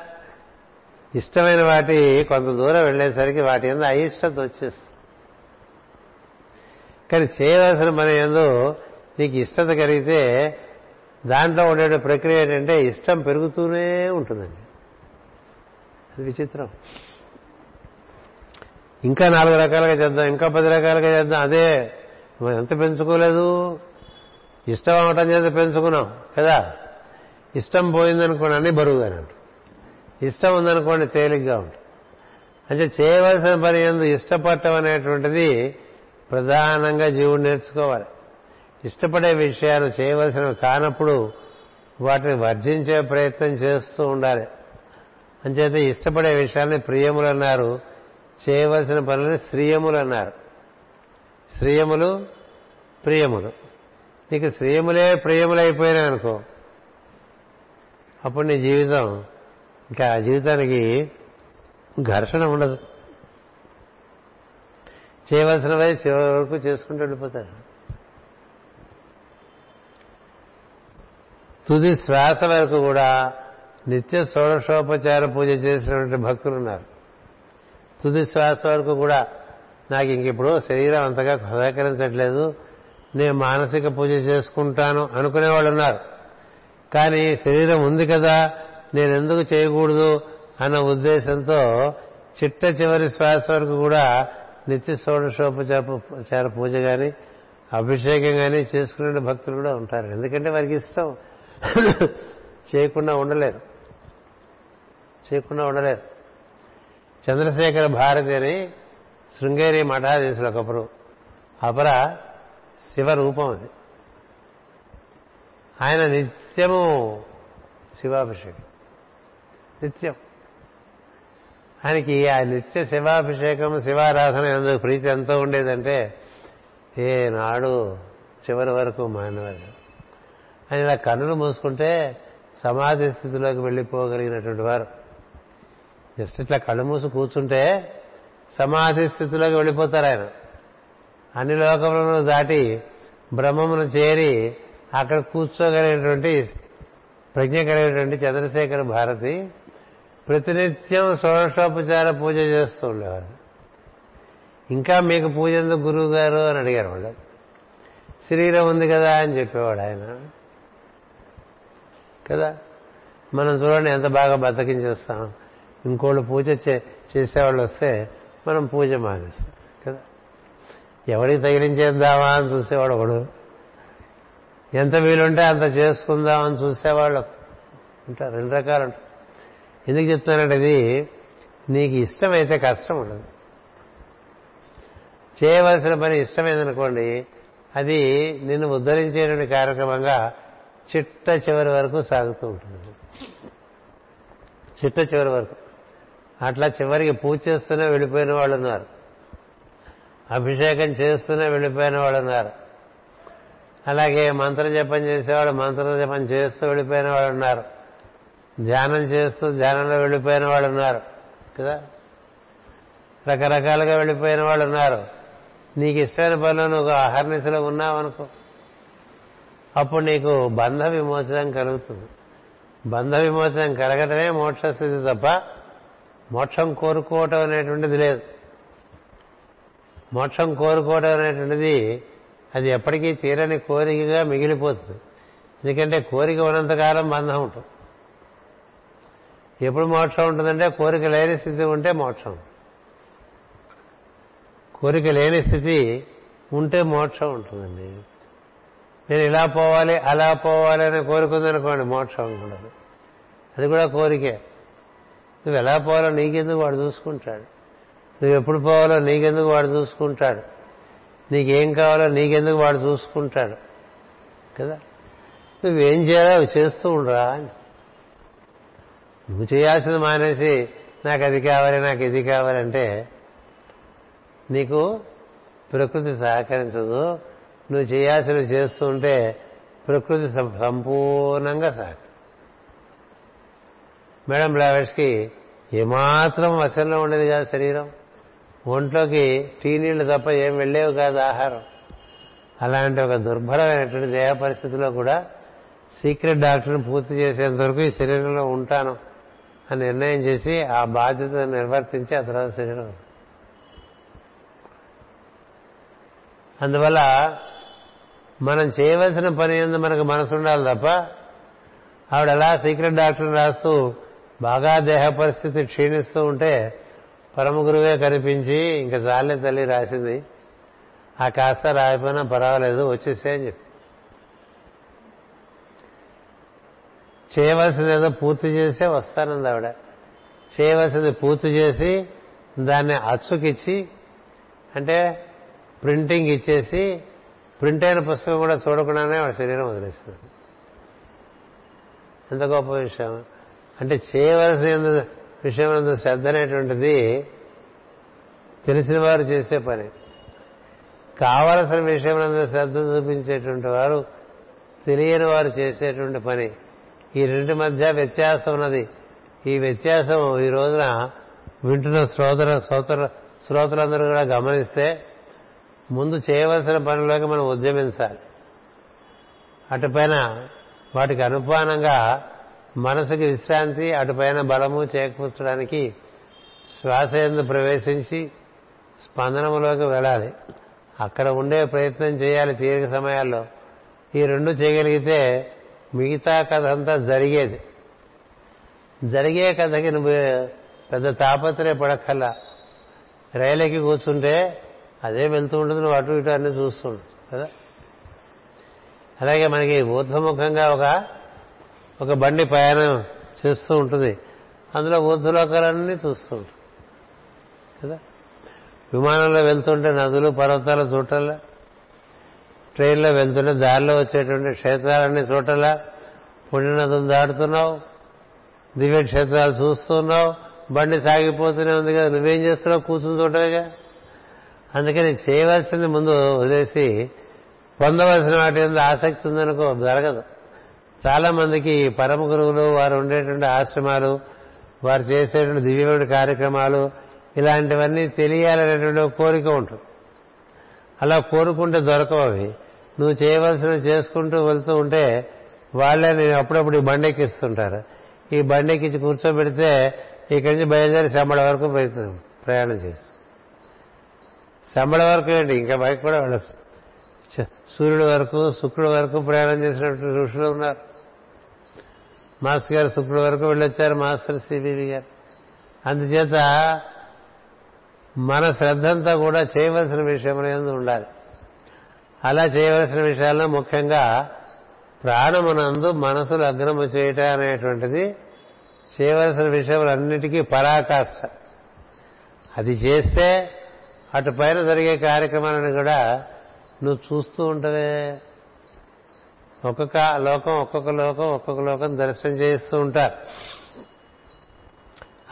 ఇష్టమైన వాటి కొంత దూరం వెళ్ళేసరికి వాటి ఎందు అయిష్టత వచ్చేస్తుంది. కానీ చేయవలసిన మన ఎందు నీకు ఇష్టత కలిగితే దాంట్లో ఉండే ప్రక్రియ ఏంటంటే ఇష్టం పెరుగుతూనే ఉంటుందండి. విచిత్రం. ఇంకా నాలుగు రకాలుగా చేద్దాం ఇంకా పది రకాలుగా చేద్దాం. అదే మనం ఎంత పెంచుకోలేదు? ఇష్టం అవటం చేత పెంచుకున్నాం కదా? ఇష్టం పోయిందనుకోండి అన్ని బరువుగానే ఇష్టం ఉందనుకోండి తేలిగ్గా ఉంటుంది అంటే చేయవలసిన పని ఎందు ఇష్టపడటం అనేటువంటిది ప్రధానంగా జీవుడు నేర్చుకోవాలి. ఇష్టపడే విషయాలు చేయవలసినవి కానప్పుడు వాటిని వర్జించే ప్రయత్నం చేస్తూ ఉండాలి. అంచేత ఇష్టపడే విషయాల్ని ప్రియములు అన్నారు చేయవలసిన పనులని శ్రీయములు అన్నారు శ్రీయములు ప్రియములు. నీకు శ్రీయములే ప్రియములైపోయినాయి అనుకో అప్పుడు నీ జీవితం ఇంకా ఆ జీవితానికి ఘర్షణ ఉండదు. చేయవలసినవై చివరి వరకు చేసుకుంటూ వెళ్ళిపోతాడు తుది శ్వాస వరకు కూడా నిత్య షోడశోపచార పూజ చేసినటువంటి భక్తులు ఉన్నారు. తుది శ్వాస వరకు కూడా నాకు ఇంక ఇప్పుడు శరీరం అంతగా సహకరించట్లేదు. నేను మానసిక పూజ చేసుకుంటాను అనుకునే వాళ్ళు ఉన్నారు. కానీ శరీరం ఉంది కదా నేను ఎందుకు చేయకూడదు అన్న ఉద్దేశంతో చిట్ట చివరి శ్వాస వరకు కూడా నిత్య షోడశోపచార పూజ కానీ అభిషేకం కానీ చేసుకునే భక్తులు కూడా ఉంటారు. ఎందుకంటే వారికి ఇష్టం. చేయకుండా ఉండలేరు. చేయకుండా ఉండలేదు. చంద్రశేఖర భారతి అని శృంగేరి మఠాధీశులు ఒకప్పుడు అపర శివరూపం అది. ఆయన నిత్యము శివాభిషేకం. నిత్యం. ఆయనకి ఆ నిత్య శివాభిషేకం శివారాధన ఎందుకు ప్రీతి ఎంతో ఉండేదంటే ఏనాడు చివరి వరకు మానవాడు ఆయన ఇలా కన్నులు మూసుకుంటే సమాధి స్థితిలోకి వెళ్ళిపోగలిగినటువంటి వారు. జస్ట్ ఇట్లా కళ్ళు మూసి కూర్చుంటే సమాధి స్థితిలోకి వెళ్ళిపోతారు ఆయన. అన్ని లోకములను దాటి బ్రహ్మమును చేరి అక్కడ కూర్చోగలిగినటువంటి ప్రజ్ఞ కలిగినటువంటి చంద్రశేఖర భారతి ప్రతినిత్యం షోడశోపచార పూజ చేస్తూ ఉండేవారు. ఇంకా మీకు పూజ ఎందుకు గురువు గారు అని అడిగారు వాళ్ళు. శరీరం ఉంది కదా అని చెప్పేవాడు ఆయన. కదా? మనం చూడండి ఎంత బాగా బతికించేస్తాం. ఇంకోళ్ళు పూజ చేసేవాళ్ళు వస్తే మనం పూజ మానేస్తాం కదా? ఎవరికి తగిలించేద్దామా అని చూసేవాడు ఒకడు. ఎంత వీలుంటే అంత చేసుకుందాం అని చూసేవాళ్ళు ఉంటారు రెండు రకాలు. ఉంటారు ఎందుకు చెప్తున్నానంటే ఇది నీకు ఇష్టమైతే కష్టం ఉండదు. చేయవలసిన పని ఇష్టమైందనుకోండి అది నిన్ను ఉద్ధరించేటువంటి కార్యక్రమంగా చిట్ట చివరి వరకు సాగుతూ ఉంటుంది. చిట్ట చివరి వరకు. అట్లా చివరికి పూజ చేస్తూనే వెళ్ళిపోయిన వాళ్ళు ఉన్నారు. అభిషేకం చేస్తూనే వెళ్ళిపోయిన వాళ్ళు ఉన్నారు. అలాగే మంత్ర జపం చేసేవాళ్ళు మంత్ర జపం చేస్తూ వెళ్ళిపోయిన వాళ్ళు ఉన్నారు. ధ్యానం చేస్తూ ధ్యానంలో వెళ్ళిపోయిన వాళ్ళు ఉన్నారు. కదా? రకరకాలుగా వెళ్ళిపోయిన వాళ్ళు ఉన్నారు. నీకు ఇష్టమైన పనిలో నువ్వు అహర్నిశలో ఉన్నావనుకో. అప్పుడు నీకు బంధ విమోచనం కలుగుతుంది. బంధ విమోచనం కలగటమే మోక్షస్థితి తప్ప మోక్షం కోరుకోవటం అనేటువంటిది లేదు. మోక్షం కోరుకోవటం అనేటువంటిది అది ఎప్పటికీ తీరని కోరికగా మిగిలిపోతుంది. ఎందుకంటే కోరిక ఉన్నంతకాలం బంధం ఉంటుంది. ఎప్పుడు మోక్షం ఉంటుందంటే కోరిక లేని స్థితి ఉంటే మోక్షం. కోరిక లేని స్థితి ఉంటే మోక్షం ఉంటుందండి. నేను ఇలా పోవాలి అలా పోవాలి అని కోరుకుందనుకోండి మోక్షం ఉండదు. అది కూడా కోరికే. నువ్వు ఎలా పోవాలో నీకెందుకు వాడు చూసుకుంటాడు? నువ్వు ఎప్పుడు పోవాలో నీకెందుకు వాడు చూసుకుంటాడు? నీకేం కావాలో నీకెందుకు వాడు చూసుకుంటాడు? కదా? నువ్వేం చేయాలో అవి చేస్తూ ఉండరా అని. నువ్వు చేయాల్సింది మానేసి నాకు అది కావాలి నాకు ఇది కావాలంటే నీకు ప్రకృతి సహకరించదు. నువ్వు చేయాల్సినవి చేస్తూ ఉంటే ప్రకృతి సంపూర్ణంగా సహకరి మేడం బ్లావెట్స్కి ఏమాత్రం వశంలో ఉండేది కాదు శరీరం. ఒంట్లోకి టీ నీళ్ళు తప్ప ఏం వెళ్ళేవి కాదు ఆహారం. అలాంటి ఒక దుర్భరమైనటువంటి దేహ పరిస్థితిలో కూడా సీక్రెట్ డాక్టర్ని పూర్తి చేసేంత వరకు ఈ శరీరంలో ఉంటాను అని నిర్ణయం చేసి ఆ బాధ్యతను నిర్వర్తించి ఆ తర్వాత శరీరం. అందువల్ల మనం చేయవలసిన పని ఎందు మనకు మనసు ఉండాలి తప్ప ఆవిడ అలా సీక్రెట్ డాక్టర్ని రాస్తూ బాగా దేహ పరిస్థితి క్షీణిస్తూ ఉంటే పరమ గురువే కనిపించి ఇంకా చాలే తల్లి రాసింది. ఆ కాస్త రాయిపోయినా పర్వాలేదు వచ్చేసే అని చెప్పి. చేయవలసింది ఏదో పూర్తి చేసే వస్తానంది ఆవిడ. చేయవలసింది పూర్తి చేసి దాన్ని అచ్చుకిచ్చి అంటే ప్రింటింగ్ ఇచ్చేసి ప్రింట్ అయిన పుస్తకం కూడా చూడకుండానే వాడి శరీరం వదిలేస్తుంది ఎంత గొప్ప విషయం. అంటే చేయవలసిన విషయం శ్రద్ధ అనేటువంటిది తెలిసిన వారు చేసే పని. కావలసిన విషయం శ్రద్ధ చూపించేటువంటి వారు తెలియని వారు చేసేటువంటి పని. ఈ రెండు మధ్య వ్యత్యాసం ఉన్నది. ఈ వ్యత్యాసం ఈ రోజున వింటున్న శ్రోతల శ్రోతల శ్రోతలందరూ కూడా గమనిస్తే ముందు చేయవలసిన పనిలోకి మనం ఉద్యమించాలి. అటుపైన వాటికి అనుపానంగా మనసుకి విశ్రాంతి అటుపైన బలము చేకూర్చడానికి శ్వాస ఎందు ప్రవేశించి స్పందనములోకి వెళ్ళాలి. అక్కడ ఉండే ప్రయత్నం చేయాలి తీరిక సమయాల్లో. ఈ రెండు చేయగలిగితే మిగతా కథ అంతా జరిగేది. జరిగే కథకి నువ్వు పెద్ద తాపత్రయపడక్కల్లా రైలుకి కూర్చుంటే అదే వెళ్తూ ఉంటుంది నువ్వు అటు ఇటు అన్ని చూస్తుండు కదా? అలాగే మనకి ఊర్ధ్వముఖంగా ఒక ఒక బండి ప్రయాణం చేస్తూ ఉంటుంది. అందులో ఊర్ధ్వలోకాలన్నీ చూస్తూ ఉంటుంది. కదా? విమానంలో వెళ్తుంటే నదులు పర్వతాలు చూడాలా ట్రైన్లో వెళ్తుంటే దారిలో వచ్చేటువంటి క్షేత్రాలన్నీ చూడాలా పుణ్యనదులు దాటుతున్నావు. దివ్య క్షేత్రాలు చూస్తున్నావు బండి సాగిపోతూనే ఉంది కదా. నువ్వేం చేస్తున్నావు? కూర్చుని చూడలేగా అందుకని చేయవలసింది ముందు వదిలేసి పొందవలసిన వాటి మీద ఆసక్తి ఉందనుకో జరగదు. చాలా మందికి పరమ గురువులు వారు ఉండేటువంటి ఆశ్రమాలు వారు చేసేటువంటి దివ్యమైన కార్యక్రమాలు ఇలాంటివన్నీ తెలియాలనేటువంటి కోరిక ఉంటుంది. అలా కోరుకుంటే దొరకవు అవి. నువ్వు చేయవలసినవి చేసుకుంటూ వెళ్తూ ఉంటే వాళ్ళే నేను అప్పుడప్పుడు ఈ బండెక్కిస్తుంటారు. ఈ బండెక్కించి కూర్చోబెడితే ఇక్కడి నుంచి బయలుదేరి శంబళ వరకు ప్రయత్నం ప్రయాణం చేసి శంబళ వరకు ఏంటి? ఇంకా బయట కూడా వెళ్ళచ్చు. సూర్యుడి వరకు శుక్రుడి వరకు ప్రయాణం చేసినటువంటి ఋషులు ఉన్నారు. మాస్టర్ గారు శుక్రుడి వరకు వెళ్ళొచ్చారు మాస్టర్ సిబివి గారు. అందుచేత మన శ్రద్ధంతా కూడా చేయవలసిన విషయములందు ఉండాలి. అలా చేయవలసిన విషయాల్లో ముఖ్యంగా ప్రాణమునందు మనసు లగ్నము చేయట అనేటువంటిది చేయవలసిన విషయములన్నిటికీ పరాకాష్ట. అది చేస్తే అటు పైన జరిగే కార్యక్రమాలను కూడా నువ్వు చూస్తూ ఉంటవే ఒక్కొక్క లోకం ఒక్కొక్క లోకం ఒక్కొక్క లోకం దర్శనం చేయిస్తూ ఉంటారు.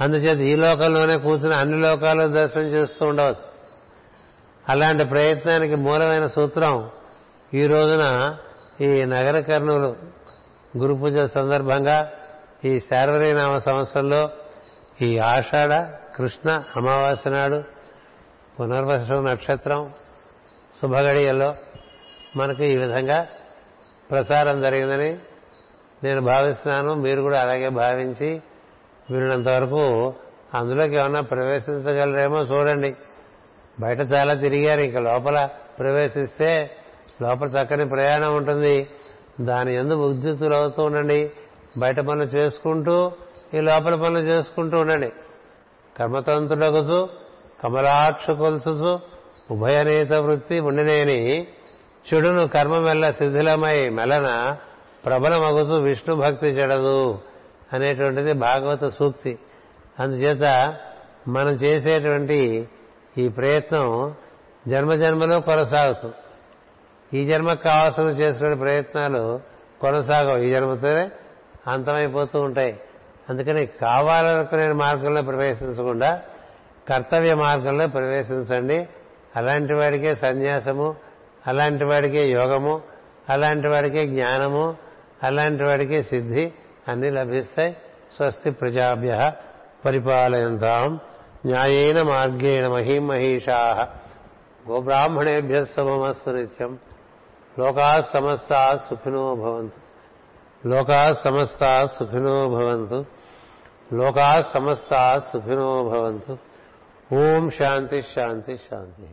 అందుచేత ఈ లోకంలోనే కూర్చుని అన్ని లోకాలు దర్శనం చేస్తూ ఉండవచ్చు. అలాంటి ప్రయత్నానికి మూలమైన సూత్రం ఈ రోజున ఈ నగర కర్నూలు గురు పూజ సందర్భంగా ఈ శార్వరీనామ సంవత్సరంలో ఈ ఆషాఢ కృష్ణ అమావాస్య నాడు పునర్వసం నక్షత్రం శుభగడియల్లో మనకు ఈ విధంగా ప్రసారం జరిగిందని నేను భావిస్తున్నాను. మీరు కూడా అలాగే భావించి వీరినంత వరకు అందులోకి ఏమన్నా ప్రవేశించగలరేమో చూడండి. బయట చాలా తిరిగారు. ఇంకా లోపల ప్రవేశిస్తే లోపల చక్కని ప్రయాణం ఉంటుంది. దాని ఎందు ఉద్యుక్తులు అవుతూ ఉండండి. బయట పనులు చేసుకుంటూ ఈ లోపల పనులు చేసుకుంటూ ఉండండి. కర్మతంతుడగుచు కమలాక్ష కొలుసు ఉభయనేత వృత్తి ఉండినేని చెడును కర్మ మెల్ల శిథిలమై మెలన ప్రబలమగుతూ విష్ణు భక్తి చెడదు అనేటువంటిది భాగవత సూక్తి. అందుచేత మనం చేసేటువంటి ఈ ప్రయత్నం జన్మజన్మలో కొనసాగుతుంది ఈ జన్మకు కావాల్సిన చేసిన ప్రయత్నాలు కొనసాగవు. ఈ జన్మతోనే అంతమైపోతూ ఉంటాయి. అందుకని కావాలనుకునే మార్గంలో ప్రవేశించకుండా కర్తవ్య మార్గంలో ప్రవేశించండి. అలాంటి వాడికే సన్యాసము అలాంటి వాడికే యోగము అలాంటి వాడికే జ్ఞానము అలాంటి వాడికే సిద్ధి అన్ని లభిస్తాయి. స్వస్తి ప్రజాభ్య పరిపాలయంతాం. న్యాయేన మార్గేణ మహీం మహిషా గోబ్రాహ్మణేభ్య సమమస్తు నిత్యం. లోకా సమస్త సుఖినో భవంతు. లోకా సమస్త సుఖినో భవంతు. లోకా సమస్త సుఖినో భవంతు. ఓం శాంతి శాంతి శాంతి.